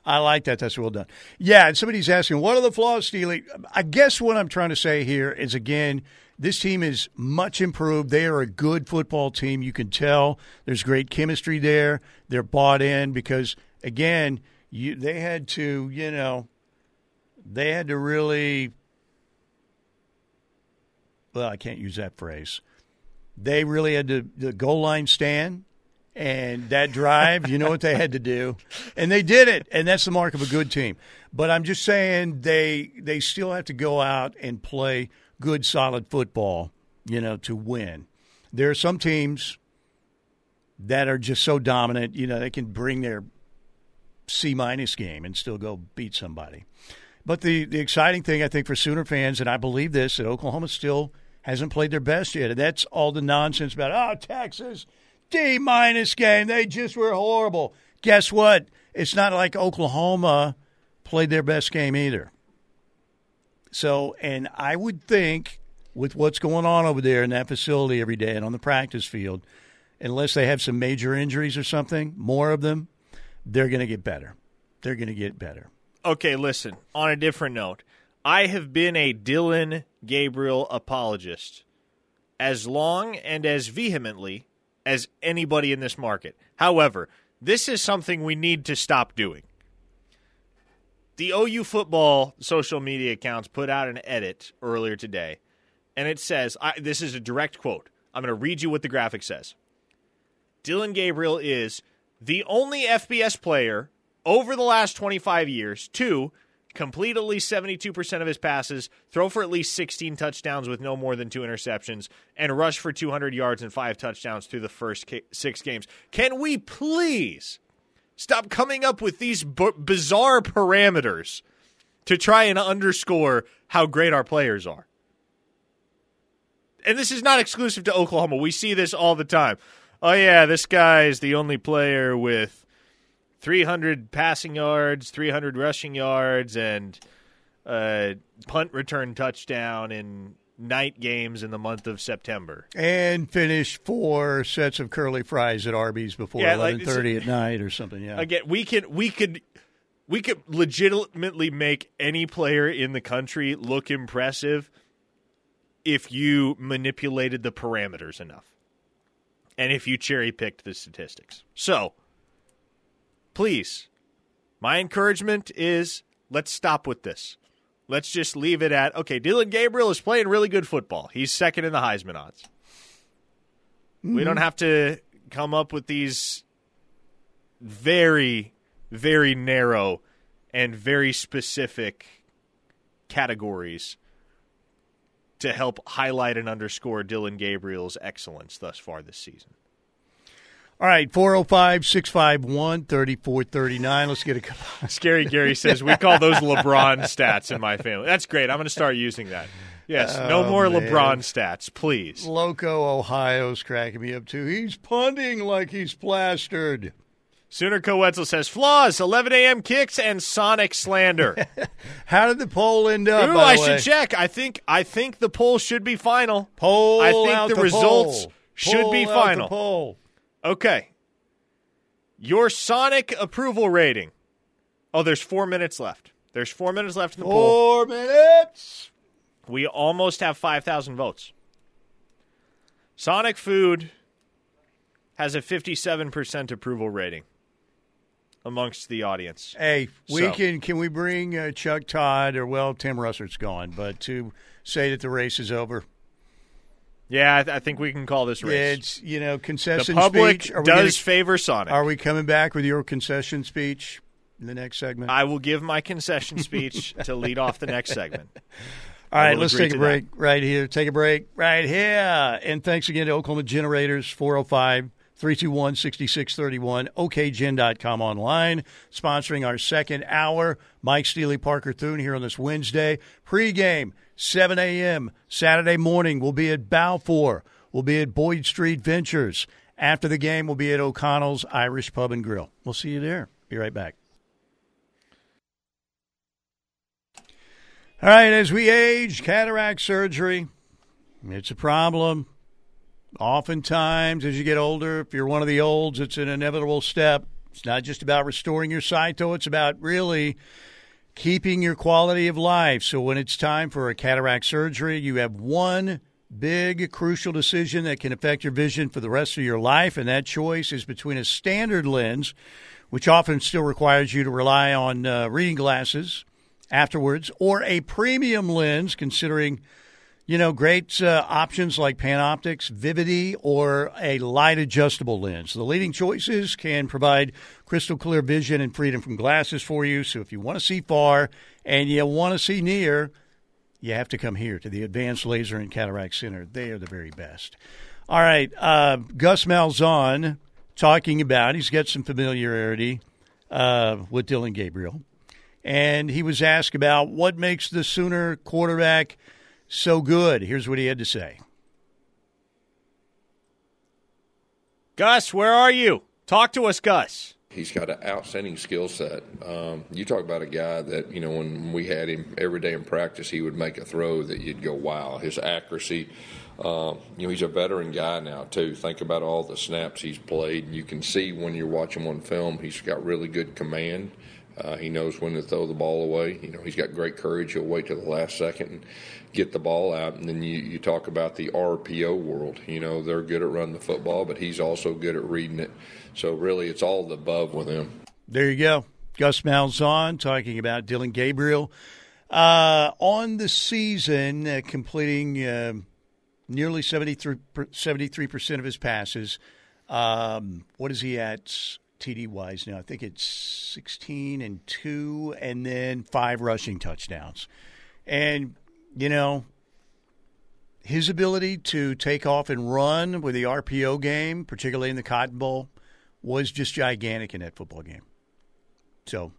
I like that. That's well done. Yeah, and somebody's asking, what are the flaws, Steely? I guess what I'm trying to say here is again, this team is much improved. They are a good football team. You can tell there's great chemistry there. They're bought in because, again, you, they had to, you know, they had to really. Well, I can't use that phrase. They really had to the goal line stand and that drive, you know what they had to do, and they did it, and that's the mark of a good team. But I'm just saying they they still have to go out and play good, solid football, you know, to win. There are some teams that are just so dominant, you know, they can bring their C minus game and still go beat somebody. But the the exciting thing I think for Sooner fans, and I believe this, that Oklahoma still hasn't played their best yet, and that's all the nonsense about oh Texas D minus game. They just were horrible. Guess what? It's not like Oklahoma played their best game either. So, and I would think with what's going on over there in that facility every day and on the practice field, unless they have some major injuries or something, more of them, they're going to get better. They're going to get better. Okay, listen, on a different note, I have been a Dillon Gabriel apologist as long and as vehemently as anybody in this market. However, this is something we need to stop doing. The OU football social media accounts put out an edit earlier today, and it says I, this is a direct quote. I'm going to read you what the graphic says. Dillon Gabriel is the only FBS player over the last 25 years to complete at least 72% of his passes, throw for at least 16 touchdowns with no more than two interceptions, and rush for 200 yards and five touchdowns through the first six games. Can we please stop coming up with these b- bizarre parameters to try and underscore how great our players are? And this is not exclusive to Oklahoma. We see this all the time. Oh, yeah, this guy is the only player with 300 passing yards, 300 rushing yards, and a punt return touchdown in night games in the month of September. And finish four sets of curly fries at Arby's before yeah, eleven thirty like, at night or something. Yeah. Again, we can we could we could legitimately make any player in the country look impressive if you manipulated the parameters enough. And if you cherry picked the statistics. So please, my encouragement is let's stop with this. Let's just leave it at okay. Dillon Gabriel is playing really good football. He's second in the Heisman odds. Mm-hmm. We don't have to come up with these very, very narrow and very specific categories to help highlight and underscore Dillon Gabriel's excellence thus far this season. All right, 405 651 3439. Let's get a couple. Scary Gary says, We call those LeBron stats in my family. That's great. I'm going to start using that. Yes, oh, no more man. LeBron stats, please. Loco, Ohio's cracking me up too. He's punting like he's plastered. Sooner Coetzel says flaws, 11 a.m. kicks, and Sonic slander. How did the poll end up? Ooh, I should check. I think I think the poll should be final. Poll I think the, the results poll. should poll be final. poll. Okay. Your Sonic approval rating. Oh, there's four minutes left. There's four minutes left in the four poll. Four minutes. We almost have 5,000 votes. Sonic Food has a 57% approval rating amongst the audience. Hey, we so. can can we bring uh, Chuck Todd or well Tim Russert's gone, but to say that the race is over. Yeah, I, th- I, think we can call this race. It's you know concession. The public speech. does gonna, favor Sonic. Are we coming back with your concession speech in the next segment? I will give my concession speech to lead off the next segment. All right, let's take a break that. right here. Take a break right here. And thanks again to Oklahoma Generators, 405 321 6631, okgen.com online, sponsoring our second hour. Mike Steely, Parker Thune here on this Wednesday. Pre-game, 7 a.m. Saturday morning. We'll be at Balfour. We'll be at Boyd Street Ventures. After the game, we'll be at O'Connell's Irish Pub and Grill. We'll see you there. Be right back. All right, as we age, cataract surgery, it's a problem. Oftentimes, as you get older, if you're one of the olds, it's an inevitable step. It's not just about restoring your sight, though. It's about really keeping your quality of life. So when it's time for a cataract surgery, you have one big, crucial decision that can affect your vision for the rest of your life, and that choice is between a standard lens, which often still requires you to rely on uh, reading glasses afterwards, or a premium lens, considering you know, great uh, options like PanOptix, Vivity, or a light adjustable lens. The leading choices can provide crystal clear vision and freedom from glasses for you. So if you want to see far and you want to see near, you have to come here to the Advanced Laser and Cataract Center. They are the very best. All right, uh, Gus Malzahn talking about he's got some familiarity uh, with Dillon Gabriel, and he was asked about what makes the Sooner quarterback – so good. Here's what he had to say Gus, where are you? Talk to us, Gus. He's got an outstanding skill set. Um, you talk about a guy that, you know, when we had him every day in practice, he would make a throw that you'd go, wow, his accuracy. Um, you know, he's a veteran guy now, too. Think about all the snaps he's played. You can see when you're watching one film, he's got really good command. Uh, he knows when to throw the ball away. You know, he's got great courage. He'll wait till the last second and get the ball out. And then you, you talk about the RPO world. You know, they're good at running the football, but he's also good at reading it. So really, it's all the above with him. There you go. Gus Malzahn talking about Dillon Gabriel. Uh, on the season, uh, completing uh, nearly 73, 73% of his passes. Um, what is he at? TD wise now. I think it's 16 and 2, and then five rushing touchdowns. And, you know, his ability to take off and run with the RPO game, particularly in the Cotton Bowl, was just gigantic in that football game. So,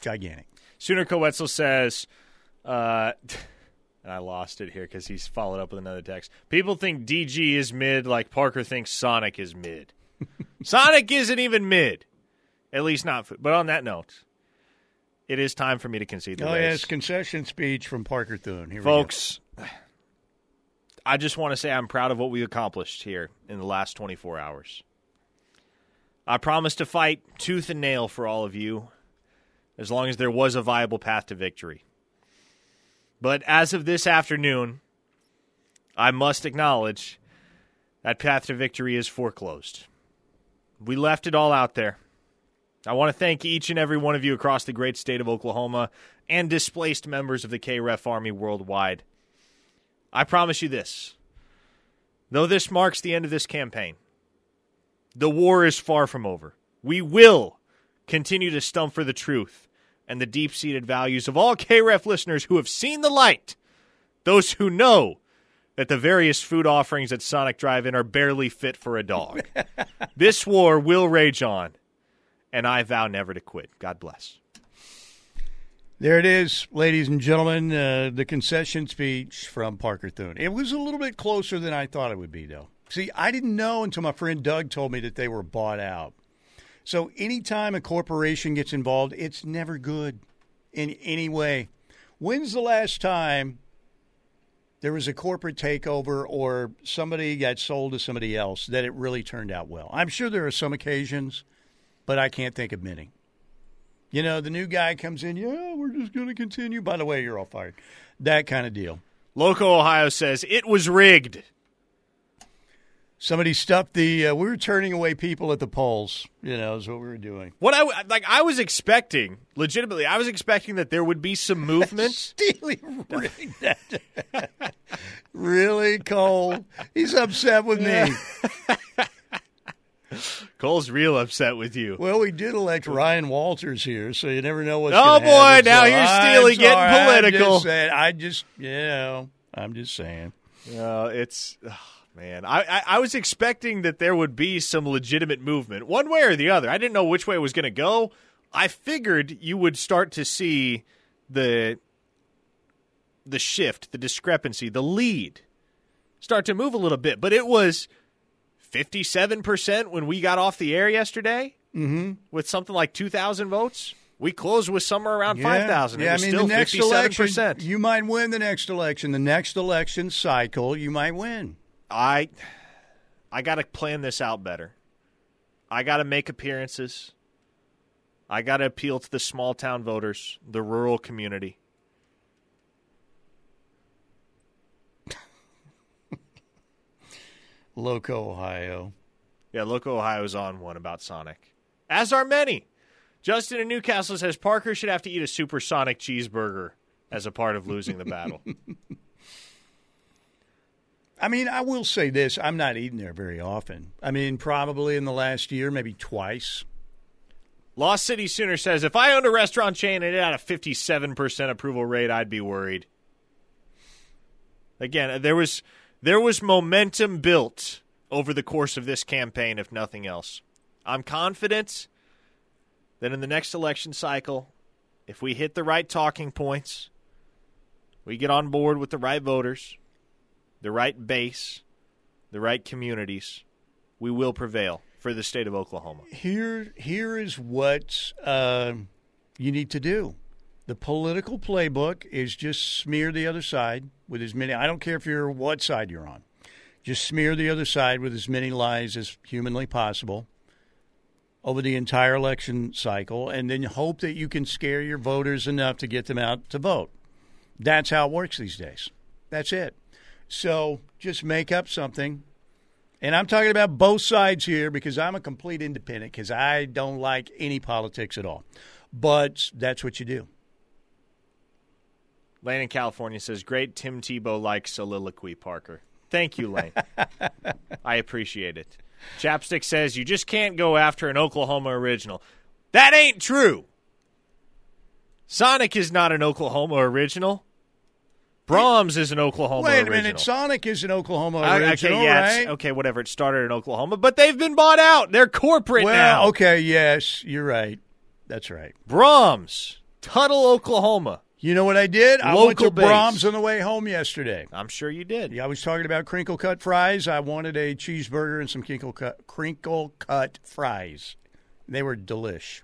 gigantic. Sooner Coetzel says, uh, and I lost it here because he's followed up with another text. People think DG is mid like Parker thinks Sonic is mid. Sonic isn't even mid, at least not. But on that note, it is time for me to concede the oh, race. yes, concession speech from Parker Thune. Here Folks, I just want to say I'm proud of what we accomplished here in the last 24 hours. I promised to fight tooth and nail for all of you as long as there was a viable path to victory. But as of this afternoon, I must acknowledge that path to victory is foreclosed. We left it all out there. I want to thank each and every one of you across the great state of Oklahoma and displaced members of the KREF Army worldwide. I promise you this. Though this marks the end of this campaign, the war is far from over. We will continue to stump for the truth and the deep seated values of all KREF listeners who have seen the light, those who know that the various food offerings at Sonic Drive In are barely fit for a dog. this war will rage on, and I vow never to quit. God bless. There it is, ladies and gentlemen, uh, the concession speech from Parker Thune. It was a little bit closer than I thought it would be, though. See, I didn't know until my friend Doug told me that they were bought out. So anytime a corporation gets involved, it's never good in any way. When's the last time there was a corporate takeover or somebody got sold to somebody else that it really turned out well? I'm sure there are some occasions, but I can't think of many. You know, the new guy comes in, yeah, we're just going to continue. By the way, you're all fired. That kind of deal. Local Ohio says it was rigged. Somebody stuffed the. Uh, we were turning away people at the polls. You know, is what we were doing. What I like, I was expecting, legitimately, I was expecting that there would be some movement. Steely rigged that. really, Cole? He's upset with me. Cole's real upset with you. Well, we did elect Ryan Walters here, so you never know what's. Oh boy, happen. now so you're Steely I'm getting sorry. political. I'm just saying, I just, you know, I'm just saying. Uh, it's. Oh, man, I, I I was expecting that there would be some legitimate movement, one way or the other. I didn't know which way it was going to go. I figured you would start to see the the shift, the discrepancy, the lead start to move a little bit, but it was 57% when we got off the air yesterday mm-hmm. with something like 2,000 votes. We closed with somewhere around Yeah. 5,000. Yeah, I mean, still the next 57%. election, you might win the next election. The next election cycle, you might win. I I got to plan this out better. I got to make appearances. I got to appeal to the small town voters, the rural community. Loco, Ohio. Yeah, Loco, Ohio's on one about Sonic. As are many. Justin in Newcastle says Parker should have to eat a supersonic cheeseburger as a part of losing the battle. I mean, I will say this I'm not eating there very often. I mean, probably in the last year, maybe twice. Lost City Sooner says if I owned a restaurant chain and it had a 57% approval rate, I'd be worried. Again, uh, there was there was momentum built over the course of this campaign, if nothing else. I'm confident that in the next election cycle, if we hit the right talking points, we get on board with the right voters, the right base, the right communities, we will prevail for the state of Oklahoma. Here, here is what uh, you need to do. The political playbook is just smear the other side with as many. I don't care if you're what side you're on. Just smear the other side with as many lies as humanly possible over the entire election cycle, and then hope that you can scare your voters enough to get them out to vote. That's how it works these days. That's it. So just make up something. And I'm talking about both sides here because I'm a complete independent because I don't like any politics at all. But that's what you do. Lane in California says, Great Tim Tebow like soliloquy, Parker. Thank you, Lane. I appreciate it. Chapstick says, You just can't go after an Oklahoma original. That ain't true. Sonic is not an Oklahoma original. Braum's is an Oklahoma Wait a original. minute. Sonic is an Oklahoma original, okay, yeah, right? Okay, whatever. It started in Oklahoma, but they've been bought out. They're corporate well, now. okay, yes, you're right. That's right. Braum's, Tuttle, Oklahoma. You know what I did? I went to base. Braum's on the way home yesterday. I'm sure you did. Yeah, I was talking about crinkle cut fries. I wanted a cheeseburger and some crinkle cut, crinkle cut fries. They were delish.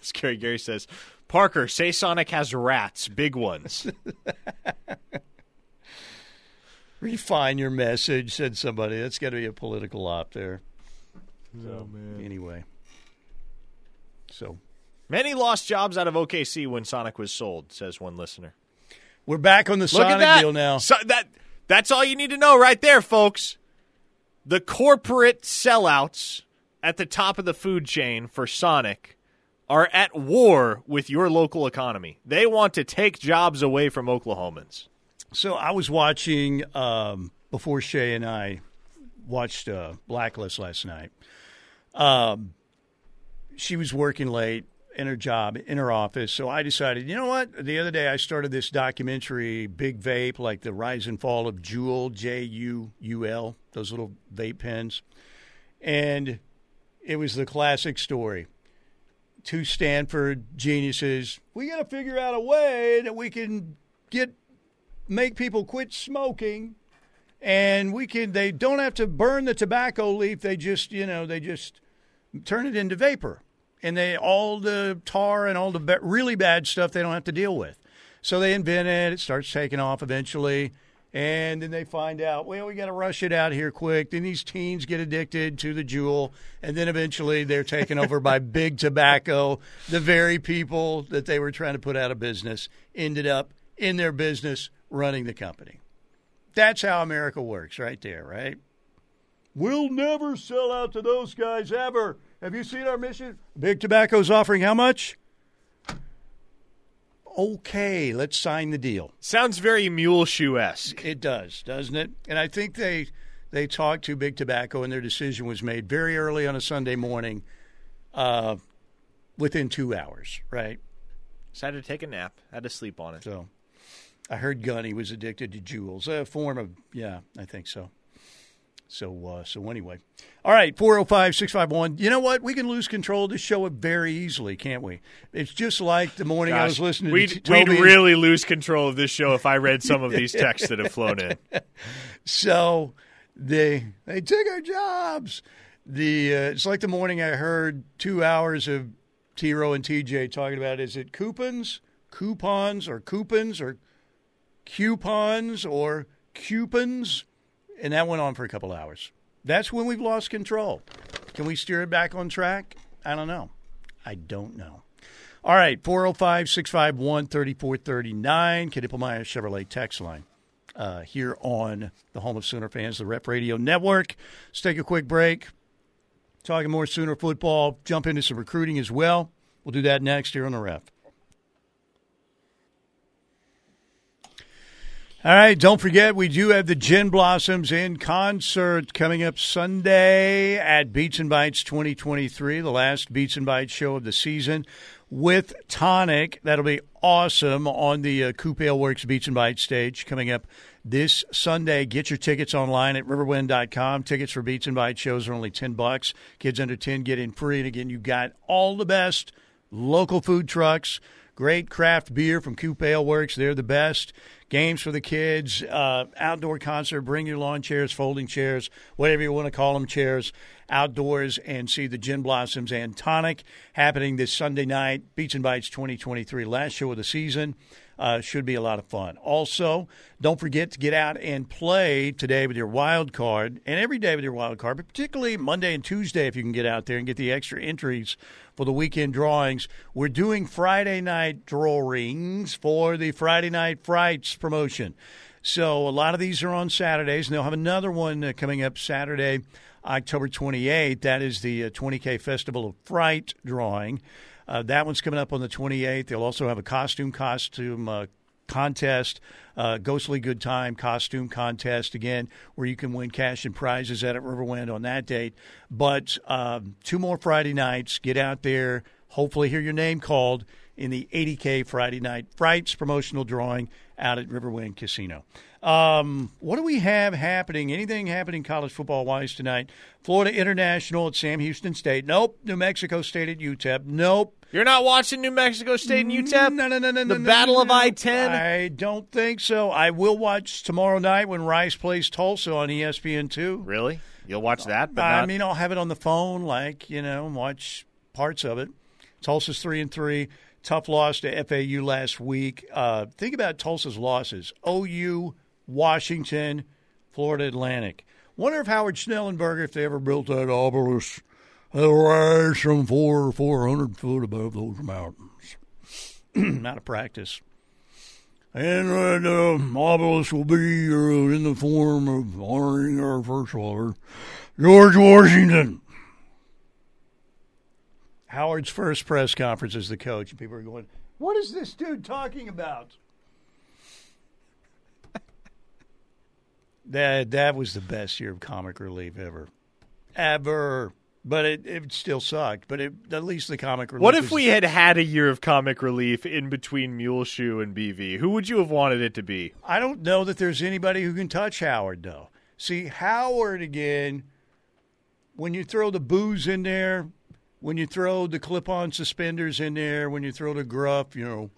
Scary Gary says, Parker, say Sonic has rats, big ones. Refine your message, said somebody. That's got to be a political op there. Oh, so, anyway. So, Many lost jobs out of OKC when Sonic was sold, says one listener. we're back on the Look Sonic at deal now. So that that's all you need to know right there, folks. The corporate sellouts at the top of the food chain for Sonic are at war with your local economy. They want to take jobs away from Oklahomans. So I was watching um, before Shay and I watched uh, Blacklist last night. Um, she was working late in her job in her office, so I decided, you know what? The other day I started this documentary, Big Vape, like the rise and fall of Juul, J U U L, those little vape pens, and it was the classic story. Two Stanford geniuses. We got to figure out a way that we can get make people quit smoking and we can they don't have to burn the tobacco leaf they just you know they just turn it into vapor and they all the tar and all the really bad stuff they don't have to deal with so they invent it it starts taking off eventually and then they find out well we got to rush it out here quick then these teens get addicted to the Juul and then eventually they're taken over by big tobacco the very people that they were trying to put out of business ended up in their business running the company that's how America works, right there, right? We'll never sell out to those guys ever. Have you seen our mission? Big Tobacco's offering how much? Okay, let's sign the deal. Sounds very Muleshoe esque. It does, doesn't it? And I think they they talked to Big Tobacco, and their decision was made very early on a Sunday morning, uh, within two hours, right? Decided to take a nap. Had to sleep on it. So I heard Gunny was addicted to Juuls. A form of, yeah, I think so. So, uh, so anyway. All right, 405 651. You know what? We can lose control of this show very easily, can't we? It's just like the morning I was listening we'd, to Toby. we'd really lose control of this show if I read some of these texts that have flown in. So they they took our jobs. The uh, it's like the morning I heard two hours of T Row and TJ talking about is it coupons, coupons, or coupons, or coupons, or coupons? And that went on for a couple hours. That's when we've lost control. Can we steer it back on track? I don't know. I don't know. All right, 405 651 3439, Knippelmeyer Chevrolet text line uh, here on the home of Sooner fans, the Ref Radio Network. Let's take a quick break. Talking more Sooner football, jump into some recruiting as well. We'll do that next here on the Ref. All right, don't forget we do have the Gin Blossoms in concert coming up Sunday at Beats and Bites 2023, the last Beats and Bites show of the season with Tonic. That'll be awesome on the uh, Coop Ale Works Beats and Bites stage coming up this Sunday. Get your tickets online at riverwind.com. Tickets for Beats and Bites shows are only 10 bucks. Kids under 10 get in free. And again, you've got all the best local food trucks, great craft beer from Coop Ale Works. They're the best games for the kids, uh, outdoor concert. Bring your lawn chairs, folding chairs, whatever you want to call them, chairs outdoors and see the Gin Blossoms and Tonic happening this Sunday night. Beats and Bites 2023, last show of the season. Uh, should be a lot of fun. Also, don't forget to get out and play today with your wild card and every day with your wild card, but particularly Monday and Tuesday if you can get out there and get the extra entries for the weekend drawings. We're doing Friday night drawings for the Friday Night Frights promotion. So a lot of these are on Saturdays, and they'll have another one uh, coming up Saturday, October 28th. That is the uh, 20K Festival of Fright drawing. Uh, that one's coming up on the 28th. They'll also have a costume costume uh, contest, uh, ghostly good time costume contest again, where you can win cash and prizes at Riverwind on that date. But um, two more Friday nights. Get out there. Hopefully, hear your name called in the 80K Friday Night Frights promotional drawing out at Riverwind Casino. Um, what do we have happening? Anything happening college football wise tonight? Florida International at Sam Houston State. Nope. New Mexico State at UTEP. Nope. You're not watching New Mexico State and UTEP? No, no, no, no. The no, Battle no, of. I 10? I don't think so. I will watch tomorrow night when Rice plays Tulsa on E ESPN2. Really? You'll watch that? But I not- mean, I'll have it on the phone, like, you know, watch parts of it. Tulsa's 3 and 3. Tough loss to FAU last week. Uh, think about Tulsa's losses OU, Washington, Florida Atlantic. Wonder if Howard Schnellenberger, if they ever built that obelisk, they'll rise from four four hundred foot above those mountains. Out of practice. And uh, the obelisk will be uh, in the form of honoring our first father, George Washington. Howard's first press conference as the coach, and people are going, "What is this dude talking about?" that that was the best year of comic relief ever, ever. But it, it still sucked. But it, at least the comic relief. What if was- we had had a year of comic relief in between Muleshoe and BV? Who would you have wanted it to be? I don't know that there's anybody who can touch Howard, though. See, Howard again, when you throw the booze in there, when you throw the clip on suspenders in there, when you throw the gruff, you know,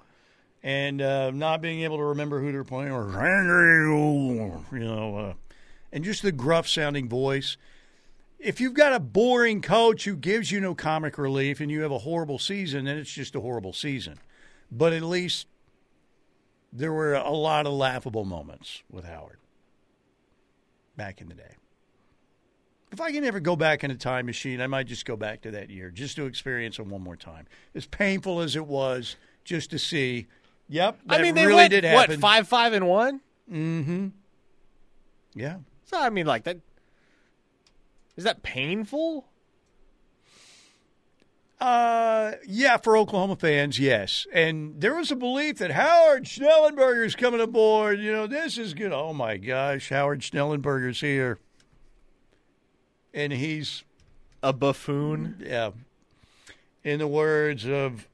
and uh, not being able to remember who they're playing, or, you know, uh, and just the gruff sounding voice. If you've got a boring coach who gives you no comic relief and you have a horrible season, then it's just a horrible season. But at least there were a lot of laughable moments with Howard back in the day. If I can ever go back in a time machine, I might just go back to that year just to experience it one more time. As painful as it was, just to see. Yep, I mean, they really went did what five, five, and one. Mm-hmm. Yeah. So I mean, like that. Is that painful? Uh, yeah, for Oklahoma fans, yes. And there was a belief that Howard Schnellenberger is coming aboard. You know, this is good. Oh my gosh, Howard Schnellenberger's here, and he's a buffoon. Yeah. In the words of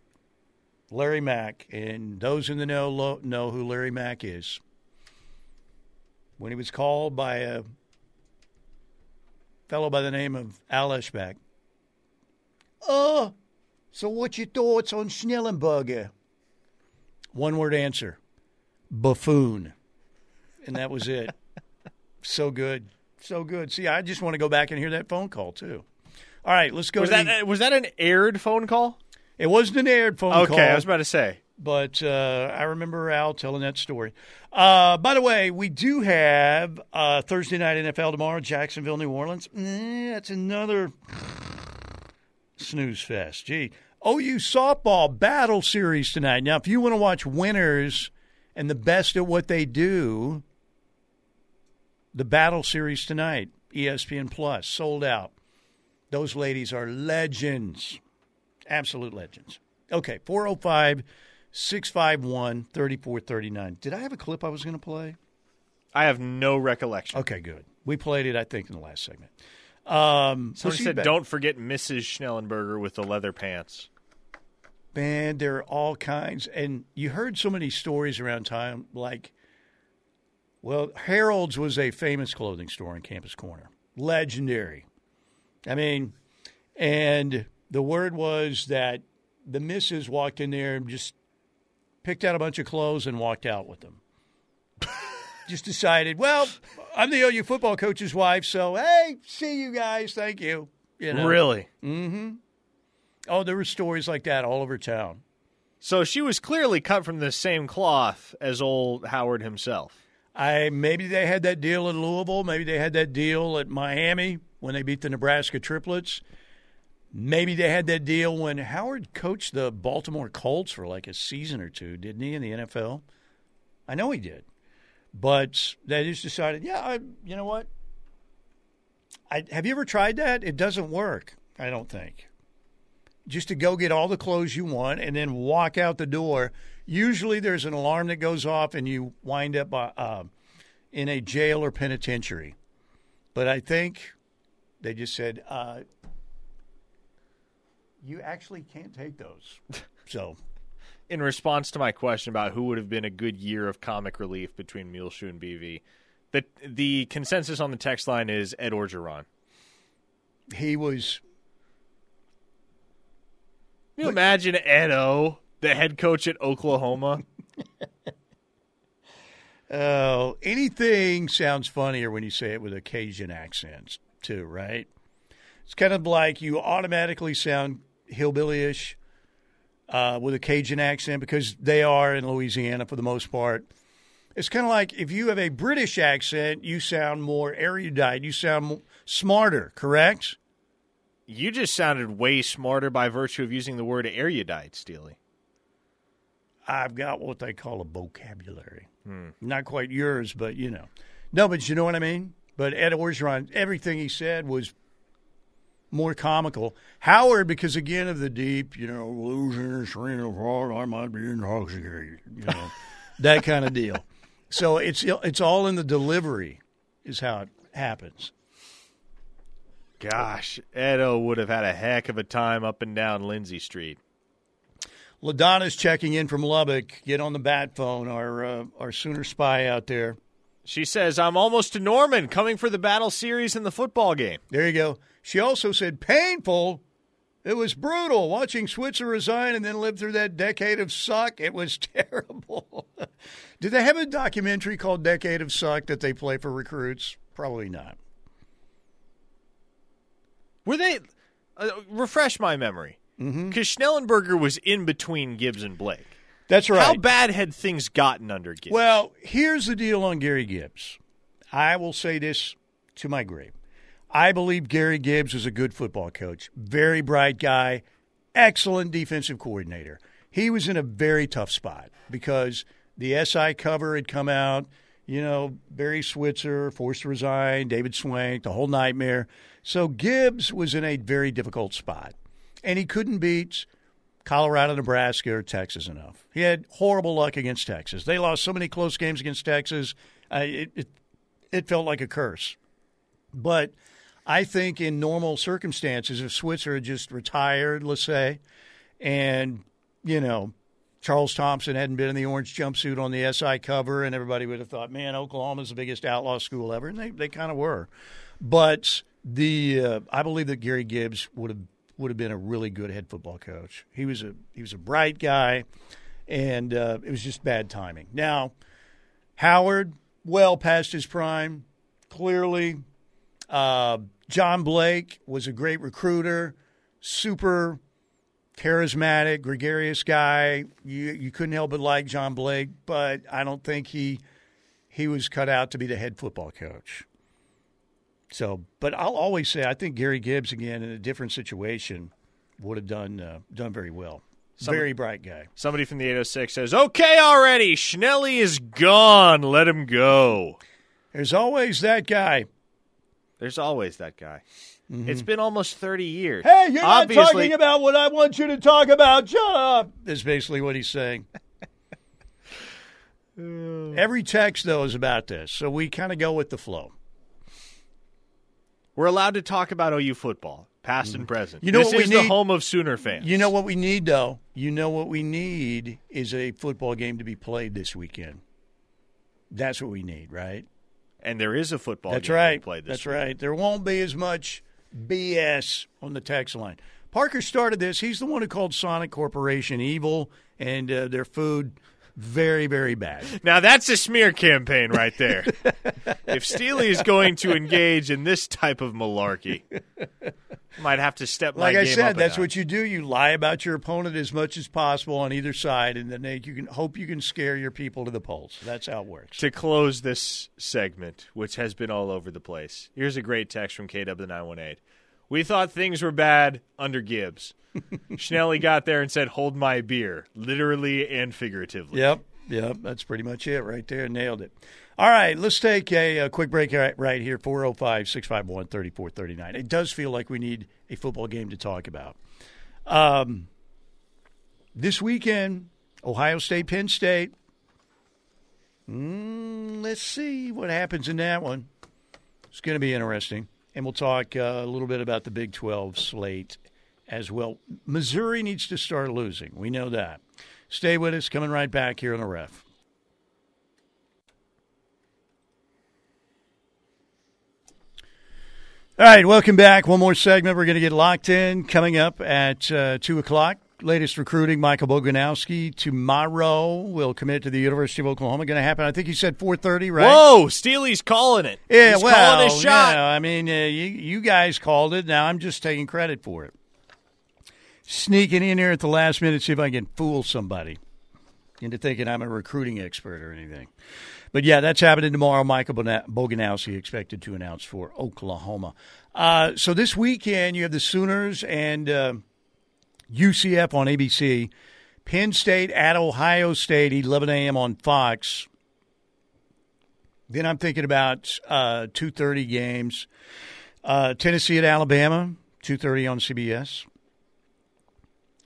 Larry Mack, and those in the know lo- know who Larry Mack is. When he was called by a fellow by the name of Al Eschbach, Oh, so what's your thoughts on Schnellenberger? One word answer buffoon. And that was it. so good. So good. See, I just want to go back and hear that phone call, too. All right, let's go Was that the- was that an aired phone call? It wasn't an aired phone okay, call. Okay, I was about to say. But uh, I remember Al telling that story. Uh, by the way, we do have uh, Thursday night NFL tomorrow, Jacksonville, New Orleans. Eh, that's another snooze fest. Gee, OU softball battle series tonight. Now, if you want to watch winners and the best at what they do, the battle series tonight, ESPN Plus, sold out. Those ladies are legends, absolute legends. Okay, 405 651 3439. Did I have a clip I was going to play? I have no recollection. Okay, good. We played it, I think, in the last segment. Um, Someone said, "Don't forget Mrs. Schnellenberger with the leather pants." Man, there are all kinds, and you heard so many stories around time. Like, well, Harold's was a famous clothing store in Campus Corner, legendary. I mean, and the word was that the missus walked in there and just picked out a bunch of clothes and walked out with them. just decided, well, I'm the OU football coach's wife, so hey, see you guys, thank you. You know? Really? Mm-hmm. Oh, there were stories like that all over town. So she was clearly cut from the same cloth as old Howard himself. I maybe they had that deal in Louisville, maybe they had that deal at Miami when they beat the Nebraska Triplets. Maybe they had that deal when Howard coached the Baltimore Colts for like a season or two, didn't he, in the NFL? I know he did. But they just decided, yeah, I, you know what? I, have you ever tried that? It doesn't work, I don't think. Just to go get all the clothes you want and then walk out the door. Usually there's an alarm that goes off and you wind up uh, uh in a jail or penitentiary. But I think they just said, uh, you actually can't take those. so in response to my question about who would have been a good year of comic relief between Muleshoe and BV, the the consensus on the text line is Ed Orgeron. He was. Can you imagine Edo, the head coach at Oklahoma? oh, anything sounds funnier when you say it with a Cajun accent, too, right? It's kind of like you automatically sound hillbillyish uh, with a Cajun accent because they are in Louisiana for the most part. It's kind of like if you have a British accent, you sound more erudite, you sound smarter, correct? You just sounded way smarter by virtue of using the word erudite, Steely. I've got what they call a vocabulary. Hmm. Not quite yours, but you know. No, but you know what I mean? But Ed Orgeron, everything he said was more comical. Howard, because again of the deep, you know, losing of heart, I might be intoxicated, you know, that kind of deal. So it's it's all in the delivery, is how it happens. Gosh, Edo would have had a heck of a time up and down Lindsey Street. Ladonna's checking in from Lubbock. Get on the bat phone, our uh, our Sooner spy out there. She says, "I'm almost to Norman, coming for the battle series in the football game." There you go. She also said, painful. It was brutal watching Switzer resign and then live through that decade of suck. It was terrible. Do they have a documentary called Decade of Suck that they play for recruits? Probably not. Were they? Uh, refresh my memory. Because mm-hmm. Schnellenberger was in between Gibbs and Blake. That's right. How bad had things gotten under Gibbs? Well, here's the deal on Gary Gibbs. I will say this to my grave. I believe Gary Gibbs is a good football coach, very bright guy, excellent defensive coordinator. He was in a very tough spot because the SI cover had come out. You know, Barry Switzer forced to resign, David Swank, the whole nightmare. So Gibbs was in a very difficult spot, and he couldn't beat Colorado, Nebraska, or Texas enough. He had horrible luck against Texas. They lost so many close games against Texas, uh, it, it it felt like a curse. But I think in normal circumstances, if Switzer had just retired, let's say, and, you know, Charles Thompson hadn't been in the orange jumpsuit on the SI cover, and everybody would have thought, man, Oklahoma's the biggest outlaw school ever. And they, they kind of were. But the uh, I believe that Gary Gibbs would have would have been a really good head football coach. He was a he was a bright guy, and uh, it was just bad timing. Now, Howard, well past his prime, clearly uh, John Blake was a great recruiter, super charismatic, gregarious guy. You you couldn't help but like John Blake, but I don't think he he was cut out to be the head football coach. So, but I'll always say I think Gary Gibbs again in a different situation would have done uh, done very well. Somebody, very bright guy. Somebody from the 806 says, "Okay, already. Schnelly is gone. Let him go." There's always that guy. There's always that guy. Mm-hmm. It's been almost 30 years. Hey, you're Obviously, not talking about what I want you to talk about. Shut up. Is basically what he's saying. Every text, though, is about this. So we kind of go with the flow. We're allowed to talk about OU football, past and mm-hmm. present. You know this what we is need? the home of Sooner fans. You know what we need, though? You know what we need is a football game to be played this weekend. That's what we need, right? And there is a football That's right. played That's week. right. There won't be as much BS on the text line. Parker started this. He's the one who called Sonic Corporation evil and uh, their food very, very bad. Now that's a smear campaign right there. if Steely is going to engage in this type of malarkey, might have to step. Like I said, that's what you do. You lie about your opponent as much as possible on either side, and then you can hope you can scare your people to the polls. That's how it works. To close this segment, which has been all over the place, here's a great text from KW the nine one eight. We thought things were bad under Gibbs. Schnelly got there and said, "Hold my beer," literally and figuratively. Yep, yep, that's pretty much it right there. Nailed it. All right, let's take a, a quick break right here 405 651 3439. It does feel like we need a football game to talk about. Um, this weekend, Ohio State, Penn State. Mm, let's see what happens in that one. It's going to be interesting. And we'll talk uh, a little bit about the Big 12 slate as well. Missouri needs to start losing. We know that. Stay with us. Coming right back here on the ref. All right, welcome back. One more segment. We're going to get locked in coming up at uh, 2 o'clock. Latest recruiting, Michael Boganowski tomorrow will commit to the University of Oklahoma. Going to happen, I think he said 4.30, right? Whoa, Steely's calling it. Yeah, He's well, calling his shot. I mean, uh, you, you guys called it. Now I'm just taking credit for it sneaking in here at the last minute, see if I can fool somebody into thinking I'm a recruiting expert or anything. But yeah, that's happening tomorrow. Michael Boganowski expected to announce for Oklahoma. Uh, so this weekend, you have the Sooners and uh, UCF on ABC. Penn State at Ohio State, 11 a.m. on Fox. Then I'm thinking about uh, 2:30 games. Uh, Tennessee at Alabama, 2:30 on CBS.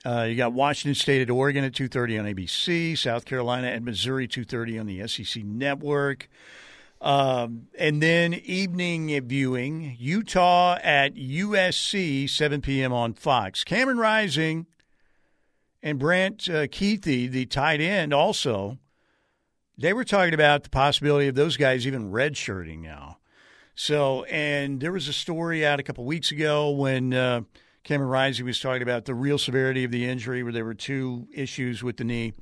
Uh, you got Washington State at Oregon at 2:30 on ABC, South Carolina at Missouri 2:30 on the SEC Network, um, and then evening viewing Utah at USC 7 p.m. on Fox. Cameron Rising and Brant uh, Kuithe, the tight end, also they were talking about the possibility of those guys even redshirting now. So, and there was a story out a couple weeks ago when. Uh, Cameron Rising was talking about the real severity of the injury, where there were two issues with the knee.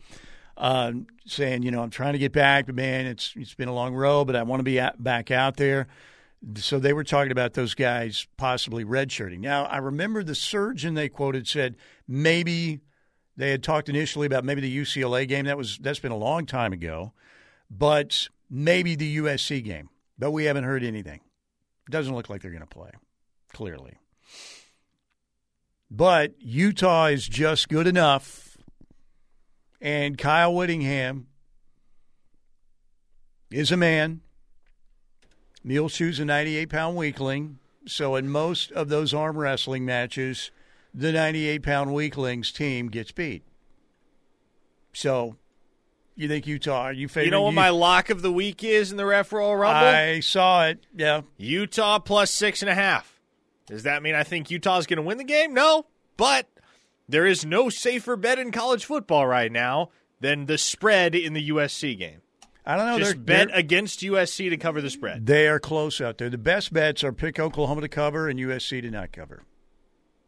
Uh, saying, you know, I'm trying to get back, but man, it's it's been a long road, but I want to be at, back out there. So they were talking about those guys possibly redshirting. Now, I remember the surgeon they quoted said maybe they had talked initially about maybe the UCLA game. That was that's been a long time ago, but maybe the USC game. But we haven't heard anything. Doesn't look like they're going to play. Clearly. But Utah is just good enough. And Kyle Whittingham is a man. Muleshoe's a 98 pound weakling. So, in most of those arm wrestling matches, the 98 pound weaklings team gets beat. So, you think Utah? Are you You know what my lock of the week is in the Ref Royal Rumble? I saw it. Yeah. Utah plus six and a half. Does that mean I think Utah's going to win the game? No. But there is no safer bet in college football right now than the spread in the USC game. I don't know. Just they're, bet they're, against USC to cover the spread. They are close out there. The best bets are pick Oklahoma to cover and USC to not cover.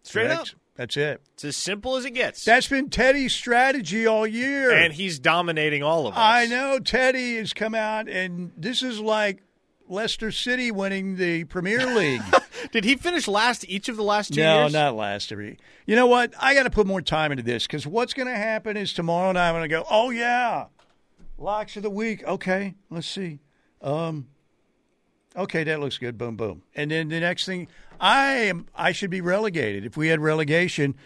Straight Correct? up. That's it. It's as simple as it gets. That's been Teddy's strategy all year. And he's dominating all of us. I know. Teddy has come out, and this is like Leicester City winning the Premier League. Did he finish last each of the last two no, years? not last every. You know what? I got to put more time into this because what's going to happen is tomorrow night I'm going to go. Oh yeah, locks of the week. Okay, let's see. Um, okay, that looks good. Boom, boom. And then the next thing, I am. I should be relegated. If we had relegation,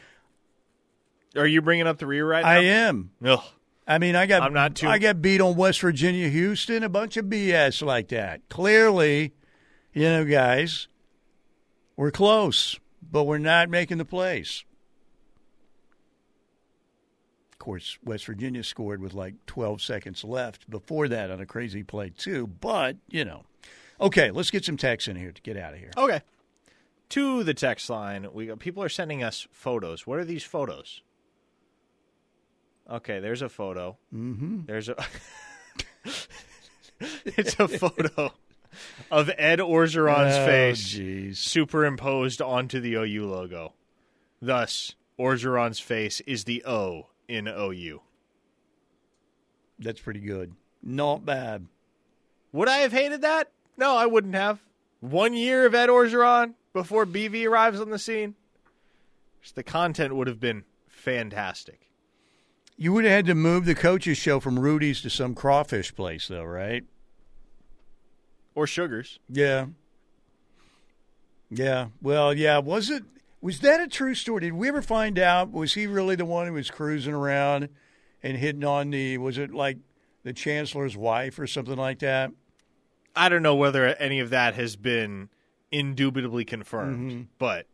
Are you bringing up the rear right now? I am. Ugh. I mean, I got I'm not too- I got beat on West Virginia, Houston, a bunch of BS like that. Clearly, you know, guys, we're close, but we're not making the plays. Of course, West Virginia scored with like 12 seconds left before that on a crazy play too. But you know, okay, let's get some text in here to get out of here. Okay. To the text line, we got, people are sending us photos. What are these photos? Okay, there's a photo. Mm-hmm. There's a. it's a photo of Ed Orgeron's Oh, face jeez. superimposed onto the OU logo. Thus, Orgeron's face is the O in OU. That's pretty good. Not bad. Would I have hated that? No, I wouldn't have. One year of Ed Orgeron before BV arrives on the scene. Just the content would have been fantastic. You would have had to move the coaches show from Rudy's to some crawfish place, though, right? Or Sugars. Yeah. Yeah. Well, yeah. Was it? Was that a true story? Did we ever find out? Was he really the one who was cruising around and hitting on the? Was it like the chancellor's wife or something like that? I don't know whether any of that has been indubitably confirmed, mm-hmm. but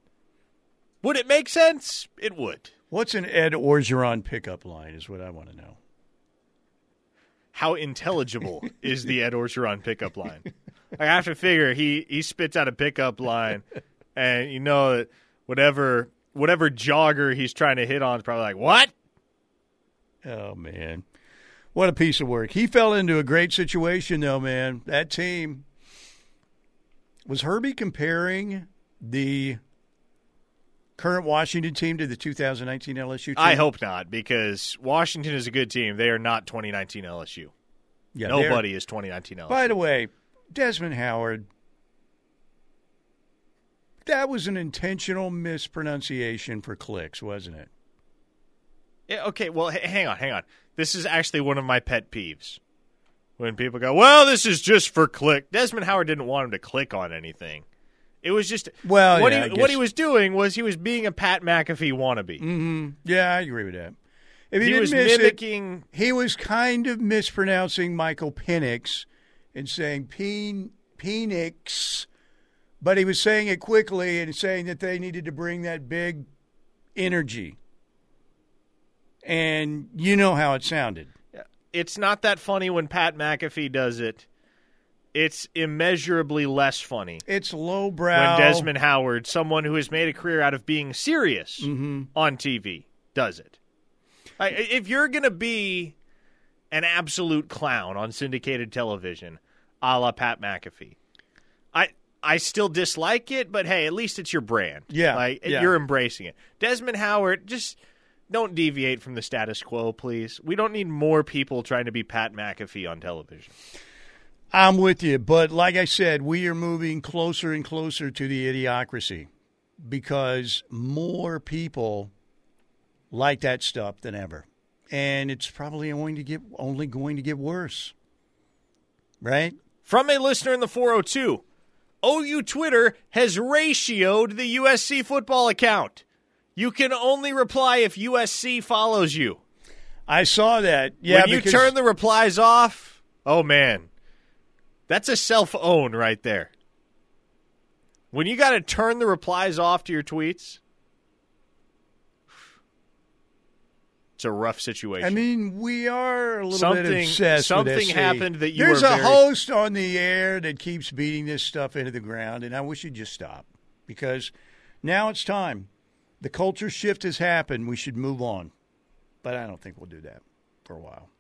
would it make sense? It would. What's an Ed Orgeron pickup line? Is what I want to know. How intelligible is the Ed Orgeron pickup line? I have to figure he he spits out a pickup line, and you know that whatever whatever jogger he's trying to hit on is probably like what? Oh man, what a piece of work! He fell into a great situation, though, man. That team was Herbie comparing the current Washington team to the 2019 LSU team. I hope not, because Washington is a good team. They are not 2019 LSU. Yeah, Nobody is 2019 LSU. By the way, Desmond Howard, that was an intentional mispronunciation for clicks, wasn't it? Yeah, okay, well, h- hang on, hang on. This is actually one of my pet peeves. When people go, well, this is just for click. Desmond Howard didn't want him to click on anything. It was just Well, what yeah, he what he was doing was he was being a Pat McAfee wannabe. Mm-hmm. Yeah, I agree with that. If he, He didn't was miss it, mimicking he was kind of mispronouncing Michael Penix and saying Peen, Penix, but he was saying it quickly and saying that they needed to bring that big energy. And you know how it sounded. it's not that funny when Pat McAfee does it. It's immeasurably less funny It's lowbrow. when Desmond Howard, someone who has made a career out of being serious Mm-hmm. on TV, does it. I, if you're going to be an absolute clown on syndicated television, a la Pat McAfee, I I still dislike it, but hey, at least it's your brand. Yeah, like yeah. you're embracing it. Desmond Howard, just don't deviate from the status quo, please. We don't need more people trying to be Pat McAfee on television. I'm with you, but like I said, we are moving closer and closer to the idiocracy because more people like that stuff than ever, and it's probably going to get only going to get worse. Right? From a listener in the 402, OU Twitter has ratioed the USC football account. You can only reply if USC follows you. I saw that. Yeah, when you turn the replies off, oh man, that's a self own right there. When you got to turn the replies off to your tweets, it's a rough situation. I mean, we are a little bit Something- obsessed. something happened that you There's a very- host on the air that keeps beating this stuff into the ground, and I wish you'd just stop because now it's time. The culture shift has happened. We should move on, but I don't think we'll do that for a while.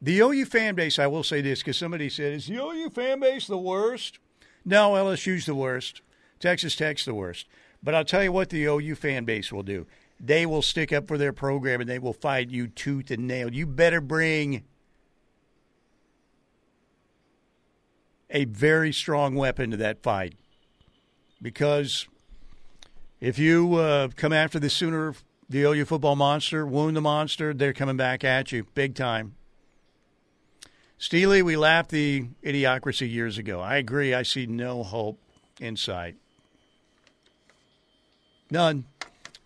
The OU fan base, I will say this because somebody said, "Is the OU fan base the worst?" No, LSU's the worst. Texas Tech's the worst. But I'll tell you what the OU fan base will do. They will stick up for their program and they will fight you tooth and nail. You better bring a very strong weapon to that fight. because if you uh, come after the Sooner, the OU football monster, wound the monster, they're coming back at you big time. Steely, we laughed the idiocracy years ago. I agree. I see no hope in sight. None.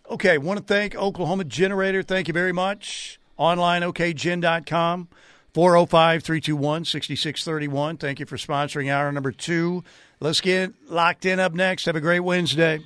Okay, want to thank Oklahoma Generator. Thank you very much. Online, okgen.com. 405 321 6631. Thank you for sponsoring hour number two. Let's get locked in up next. Have a great Wednesday.